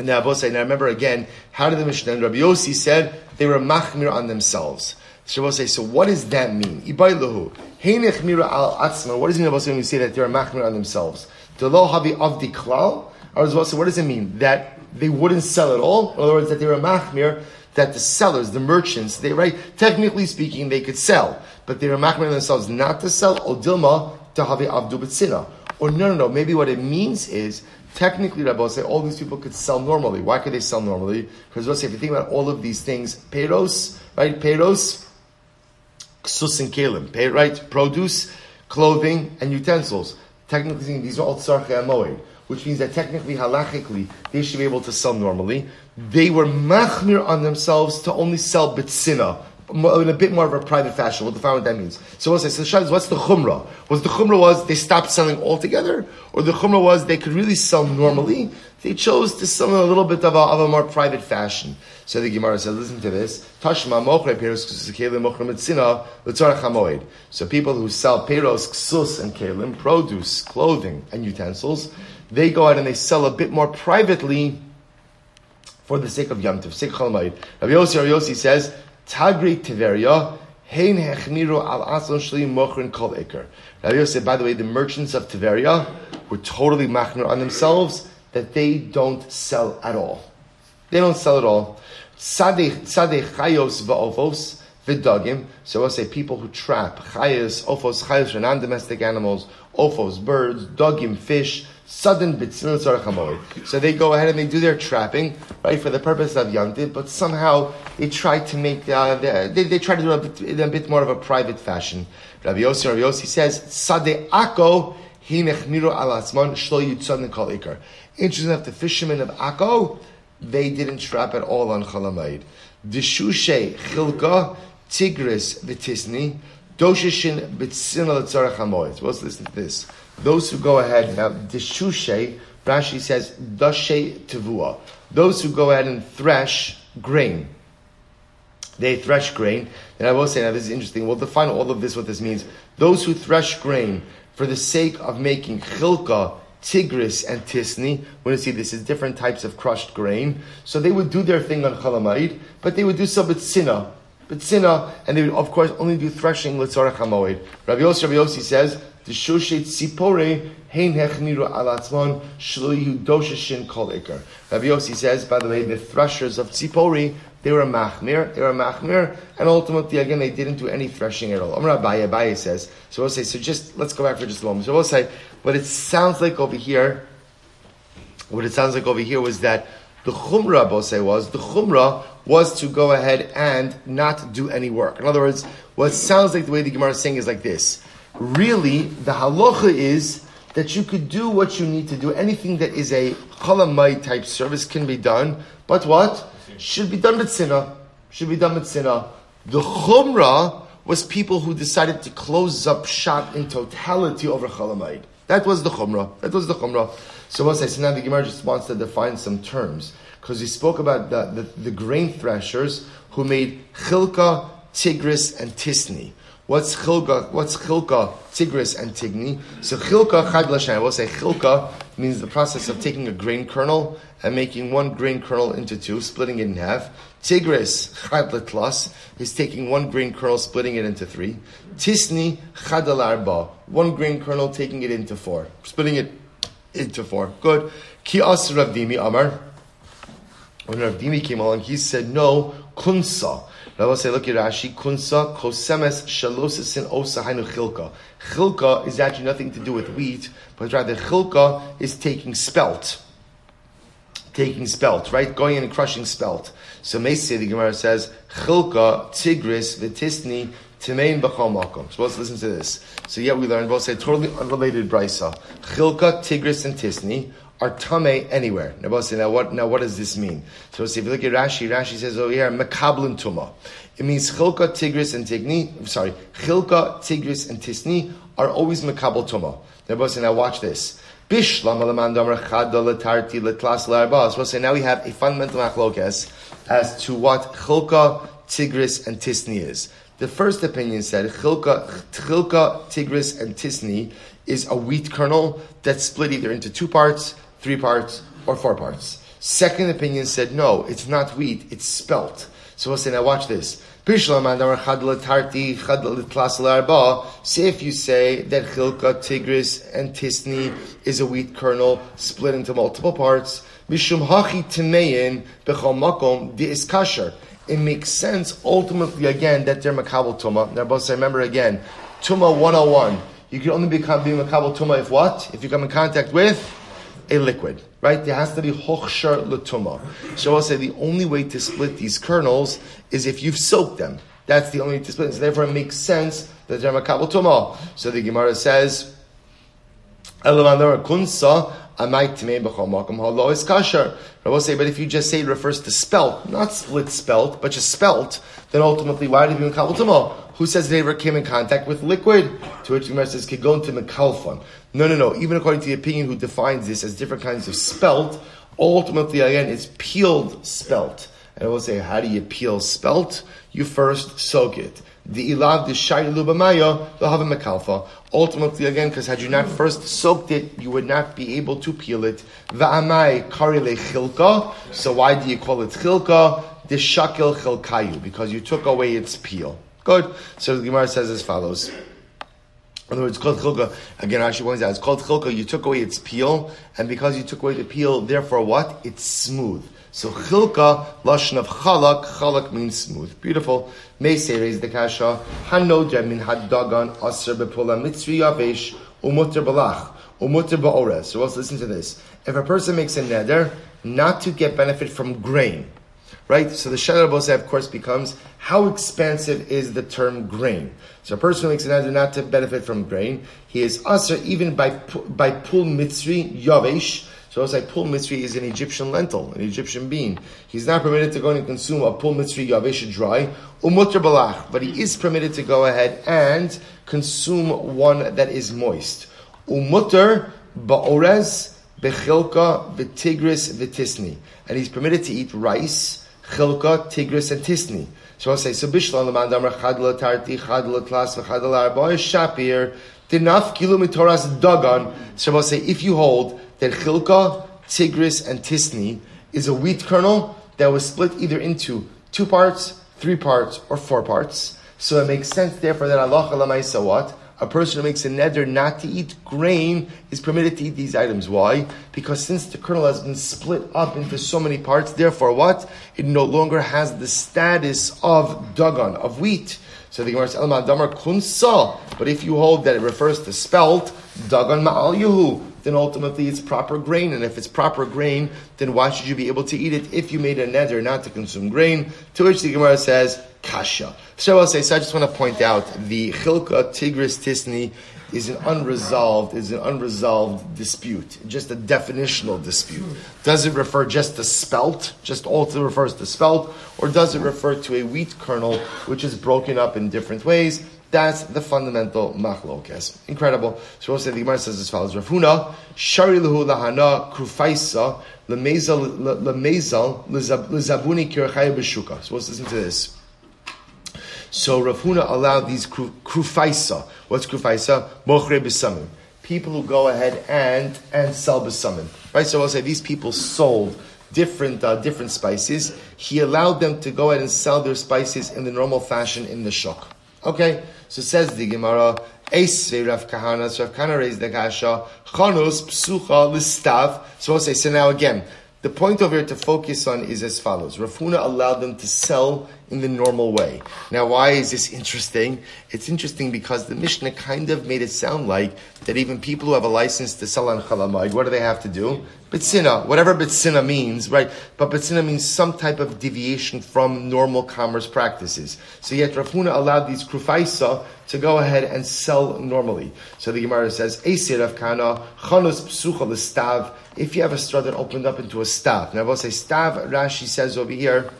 And the Abbos say, now remember again, how did the Mishnah and Rabbi Yossi said they were machmir on themselves. Shabbos say, so what does that mean? Ibaylahu. Heinech mira al atzma. What does it mean when you say that they are machmir on themselves? The lo havi the klal. Or what does it mean? That they wouldn't sell at all? In other words, that they were machmir, that the sellers, the merchants, they, right, technically speaking, they could sell, but they were machmir themselves not to sell, or dilma, to havi avdu b'tzina. Or no, no, no, maybe what it means is, technically, Rabbi say all these people could sell normally. Why could they sell normally? Because let's if you think about all of these things, peros, right, peros, ksus and kalim, right, produce, clothing, and utensils technically these are all tzarchei amoed, which means that technically, halachically, they should be able to sell normally. They were machmir on themselves to only sell bitsina, in a bit more of a private fashion. We'll define what that means. So what's, so what's the chumrah? Was the chumrah was they stopped selling altogether, or the chumrah was they could really sell normally? They chose to sell in a little bit of a, of a more private fashion. So the Gemara says, listen to this. Tashma mochre peros hamoed. So people who sell peros, ksus, and kelim, produce, clothing, and utensils, they go out and they sell a bit more privately for the sake of Yom Tov, sake of. Rabbi Yossi, Rabbi Yossi says, Tagri Tiveria, Hein hechmiru al aslon shli mochrin kol ikar. Rabbi Yossi by the way, the merchants of Tiveria were totally machmir on themselves that they don't sell at all. They don't sell at all. Sadeh chayos va'ofos v'dagim. So I'll say people who trap chayos, ofos, chayos are non-domestic animals, ofos, birds, Dogim, fish, sudden bitzil So they go ahead and they do their trapping, right, for the purpose of yantiv, but somehow they try to make, uh, they, they try to do it in a bit more of a private fashion. Rabbi Yossi, Rabbi Yossi says, Sadeh ako hinechmiru al asman shlo yitzad kol ikar. Interesting enough, the fishermen of Akko, they didn't trap at all on Chalamayid. Dishushe chilka tigris v'tisni doshishin b'tzina l'tzarech hamoed. Let's listen to this. Those who go ahead now, dishushe, Rashi says dashe tevua. Those who go ahead and thresh grain. They thresh grain. And I will say, now this is interesting. We'll define all of this, what this means. Those who thresh grain for the sake of making chilka tigris and tisni. We're going to see this is different types of crushed grain. So they would do their thing on Chalamayid, but they would do so with sina. But sina, and they would of course only do threshing litzarach hamoid. Rabbi Yossi, Rabbi Yossi says, the shoshet tzipore hein hechniru alatzmon shloyu dosheshin kol ikar. Rabbi Yossi says, by the way, the threshers of tzipori they were machmir, they were machmir, and ultimately, again, they didn't do any threshing at all. Amr Abaye, Abaye says, so we'll say, so just, let's go back for just a moment. So we'll say, what it sounds like over here, what it sounds like over here was that the chumrah, Bose was, the chumrah was to go ahead and not do any work. In other words, what sounds like the way the Gemara is saying is like this. Really, the halacha is that you could do what you need to do. Anything that is a chalamai type service can be done, but what? Should be done with sinah. Should be done with sinah. The chumrah was people who decided to close up shop in totality over chalamai. That was the chumrah. That was the chumrah. So what's I said, now the Gemara just wants to define some terms because he spoke about the, the, the, grain threshers who made chilka, tigris, and tisni. What's chilka? What's chilka, tigris, and tigni? So chilka chad I will say chilka means the process of taking a grain kernel and making one grain kernel into two, splitting it in half. Tigris chad plus is taking one grain kernel, splitting it into three. Tisni chad one grain kernel, taking it into four, splitting it into four. Good. Ki as Amar. When Rav Dimi came along, he said, no, kunsa. Rabbi say, look at Rashi, kunsa, kosemes, shalosasin, osa, hainu chilka. Chilka is actually nothing to do with wheat, but rather chilka is taking spelt. Taking spelt, right? Going in and crushing spelt. So Messi, the Gemara says, chilka, tigris, vitisni, Timein b'chol. So let's listen to this. So yeah, we learned both say totally unrelated brisa. Chilka, Tigris, and Tisni are tame anywhere. Now, what? Now what does this mean? So if you look at Rashi, Rashi says over here mekablin tuma. It means Chilka, Tigris, and Tigni. Sorry, Chilka, Tigris, and Tisni are always mekabel tuma. Now, watch this. Bishlam So say now we have a fundamental machlokes as to what Chilka, Tigris, and Tisni is. The first opinion said chilka, chilka, tigris, and tisni is a wheat kernel that's split either into two parts, three parts, or four parts. Second opinion said no, it's not wheat, it's spelt. So we'll say, now watch this. Say if you say that chilka, tigris, and tisni is a wheat kernel split into multiple parts, it makes sense ultimately again that they're makabel tuma. Now, both remember again, tuma 101. You can only become be makabel tuma if what? If you come in contact with a liquid, right? There has to be hochshar latuma. So I'll say the only way to split these kernels is if you've soaked them. That's the only way to split. So therefore, it makes sense that they're makabel tuma. So the Gemara says, kunsa I might tamei b'chol makom halo. I will say, but if you just say it refers to spelt, not split spelt, but just spelt, then ultimately, why did you kabel tamo? Who says they ever came in contact with liquid? To which the Gemara says, kigon to mekalfon. No, no, no. Even according to the opinion who defines this as different kinds of spelt, ultimately, again, it's peeled spelt. And I will say, how do you peel spelt? You first soak it the ilav the shaylu lubamaya have a mekalfa. Ultimately, again, because had you not first soaked it, you would not be able to peel it. Va'amai. So why do you call it chilka? The shakel chilkayu because you took away its peel. Good. So the Gemara says as follows. In other words, called chilka. Again, Rashi points out it's called chilka. You took away its peel, and because you took away the peel, therefore what? It's smooth. So chilka, lashon of chalak, chalak means smooth. Beautiful. May say raise the kasha. Hanodra min aser bepula mitzri yavesh umutter balach umutter ba'ores. So let's listen to this. If a person makes a neder not to get benefit from grain, right? So the Shadar of course, becomes how expansive is the term grain? So a person who makes an neder not to benefit from grain, he is aser even by by pul mitzri yavesh so it's like pul mitzri is an Egyptian lentil, an Egyptian bean. He's not permitted to go and consume a pul mitzri yavesh dry, umutter balach, but he is permitted to go ahead and consume one that is moist. Umutter ba'orez bechilka v'tigris v'tisni. And he's permitted to eat rice, chilka, tigris, and tisni. So I'll say, so bishlan l'mandam rachad tarti, chad tlas, v'chad l'arba, shapir, dinaf kilu mitoras dagan. So I'll say, if you hold that Chilka, Tigris, and Tisni is a wheat kernel that was split either into two parts, three parts, or four parts. So it makes sense, therefore, that Allah Alamaisa what? a person who makes a neder not to eat grain is permitted to eat these items. Why? Because since the kernel has been split up into so many parts, therefore what? It no longer has the status of dagan, of wheat. So the Gemara says, Elma Damar Kunsa. But if you hold that it refers to spelt, Dagan Ma'al Yehu, then ultimately it's proper grain. And if it's proper grain, then why should you be able to eat it if you made a neder not to consume grain? To which the Gemara says, Kasha. So I'll say, so I just want to point out the Chilka Tigris Tisni is an unresolved is an unresolved dispute, just a definitional dispute. Does it refer just to spelt, just all refers to spelt, or does it refer to a wheat kernel which is broken up in different ways? That's the fundamental machlokes. Incredible. So we'll say the Gemara says as follows: Rav Huna shari lehu lahana krufaisa lemezal lemezal lezabuni kirchaya b'shuka. So let's listen to this. So Rav Huna allowed these krufaisa. What's krufaisa? Mochre b'samim. People who go ahead and and sell b'samim. Right. So I'll say these people sold different uh, different spices. He allowed them to go ahead and sell their spices in the normal fashion in the shuk. Okay. So says the Gemara. Eisve Rav Kahana. So Rav Kahana raised the kasha. Chanus psucha listav. So I'll say. So now again. The point over here to focus on is as follows. Rav Huna allowed them to sell in the normal way. Now, why is this interesting? It's interesting because the Mishnah kind of made it sound like that even people who have a license to sell on Chalamayid, what do they have to do? Bitsina, whatever Bitsina means, right? But Bitsina means some type of deviation from normal commerce practices. So yet Rav Huna allowed these Krufaisa to go ahead and sell normally. So the Gemara says, Eisir of Kana, Chanus Psucha Stav, if you have a straw that opened up into a stav. Now, we'll say stav, Rashi says over here,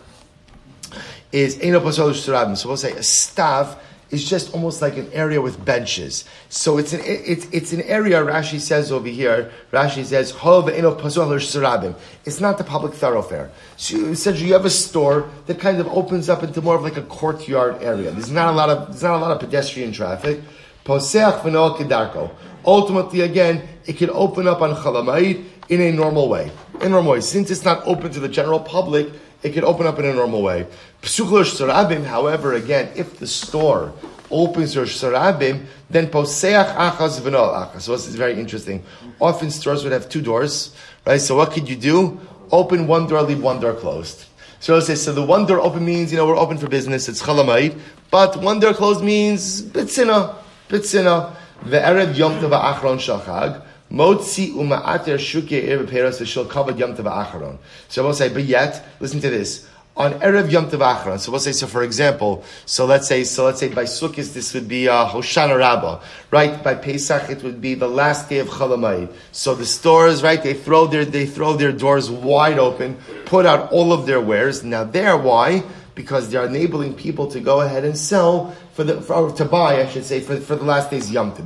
is Eino Pasol. So we'll say a stav is just almost like an area with benches. So it's an it's, it's an area. Rashi says over here. Rashi says surabim. It's not the public thoroughfare. So says you have a store that kind of opens up into more of like a courtyard area. There's not a lot of there's not a lot of pedestrian traffic. Poseach kedarko. Ultimately, again, it can open up on Chalamayid in a normal way. In a normal way. Since it's not open to the general public, it could open up in a normal way. However, again, if the store opens your Sarabim, then poseach achas v'nol achas. So this is very interesting. Often stores would have two doors, right? So what could you do? Open one door, leave one door closed. So it says, so the one door open means, you know, we're open for business, it's chalamayit, but one door closed means bitzina, bitzina. The Erev Yom Tov Achron Shachag, Motzi uma'ater shuke erev peras shel kavod yom tov acharon. So we'll say, but yet, listen to this. On erev yom tov acharon. So we'll say, so for example, so let's say, so let's say by Sukkot this would be uh, Hoshana Rabbah, right? By Pesach it would be the last day of Chalamayid. So the stores, right? They throw their they throw their doors wide open, put out all of their wares. Now there, why? Because they're enabling people to go ahead and sell for the for, to buy, I should say, for, for the last day's Yom Tov.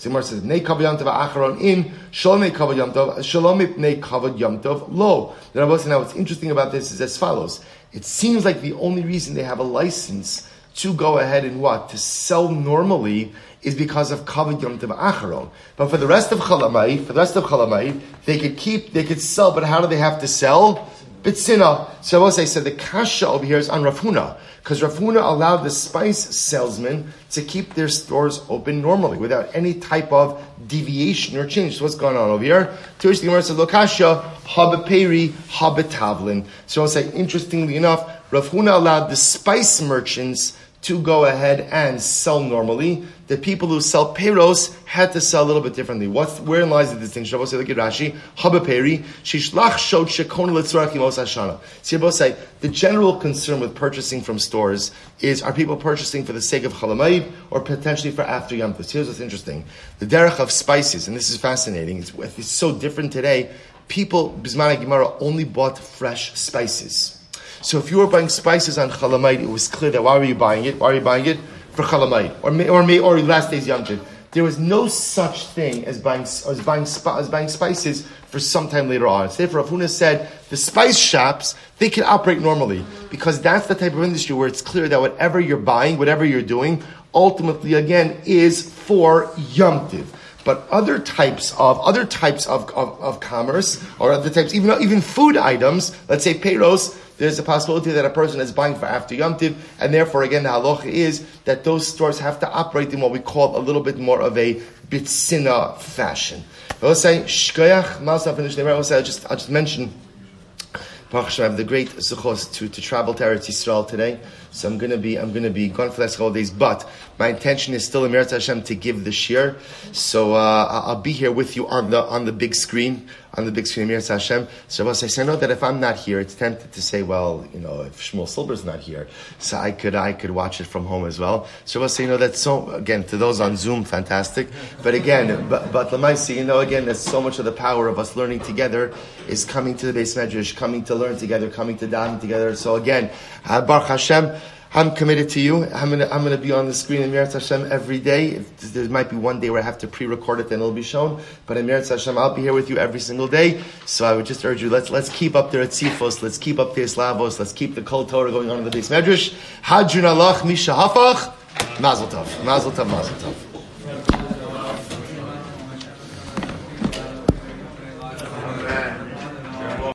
Zimar says, "Nei kavod Yom Tov acharon in shalom kavod Yom Tov shalom nei kavod Yom Tov lo." Now, what's interesting about this is as follows. It seems like the only reason they have a license to go ahead and what to sell normally is because of kavod Yom Tov acharon. But for the rest of Chalamai, for the rest of Chalamai, they could keep, they could sell. But how do they have to sell? Bitsina. So I will say, so the kasha over here is on Rav Huna. Because Rav Huna allowed the spice salesman to keep their stores open normally without any type of deviation or change. So what's going on over here? Tirish the Gemara says, Lokasha, habeperi, habetavlin. So I'll say, interestingly enough, Rav Huna allowed the spice merchants to go ahead and sell normally. The people who sell peros had to sell a little bit differently. What's, wherein lies the distinction? I'll say, look at Rashi. Habaperi, shishlach shot shekon letzorach yimos hashana. So both say, the general concern with purchasing from stores is, are people purchasing for the sake of chalamayid or potentially for after Yom Tov? Here's what's interesting. The derech of spices, and this is fascinating, it's, it's so different today. People, Bismana Gemara, only bought fresh spices. So if you were buying spices on Chalamayit, it was clear that why were you buying it? Why are you buying it? For Chalamayit. Or, or, or, or last day's Yom There was no such thing as buying, as buying, as buying spices for some time later on. Sefer Rav said the spice shops, they can operate normally because that's the type of industry where it's clear that whatever you're buying, whatever you're doing, ultimately again is for Yom but other types of other types of, of, of commerce or other types, even even food items, let's say payros, there's a possibility that a person is buying for after Yom Tiv, and therefore, again, the halacha is that those stores have to operate in what we call a little bit more of a bitsina fashion. I will say, I I'll just, I'll just mention I have the great zuchos to, to travel to Eretz Yisrael today. So I'm gonna be I'm gonna be gone for the next holidays. But my intention is still in Meretz Hashem to give the shir. So uh, I'll be here with you on the on the big screen on the big screen of Meretz Hashem. So I say, I know that if I'm not here, it's tempted to say, well, you know, if Shmuel Silber's not here, so I could I could watch it from home as well. So I say, you know, that's so again to those on Zoom, fantastic. But again, but but Lamaisi, you know, again, there's so much of the power of us learning together is coming to the base medrash, coming to learn together, coming to daven together. So again, Baruch Hashem. I'm committed to you. I'm gonna, I'm gonna be on the screen in Meretz Hashem every day. There might be one day where I have to pre-record it, then it'll be shown. But in Meretz Hashem, I'll be here with you every single day. So I would just urge you, let's, let's keep up the Retzifos, let's keep up the Islavos, let's keep the Kol Torah going on in the base Medrash. Hadjun Allah, Misha Hafach, Mazel Tov, Mazel Tov, Mazel Tov.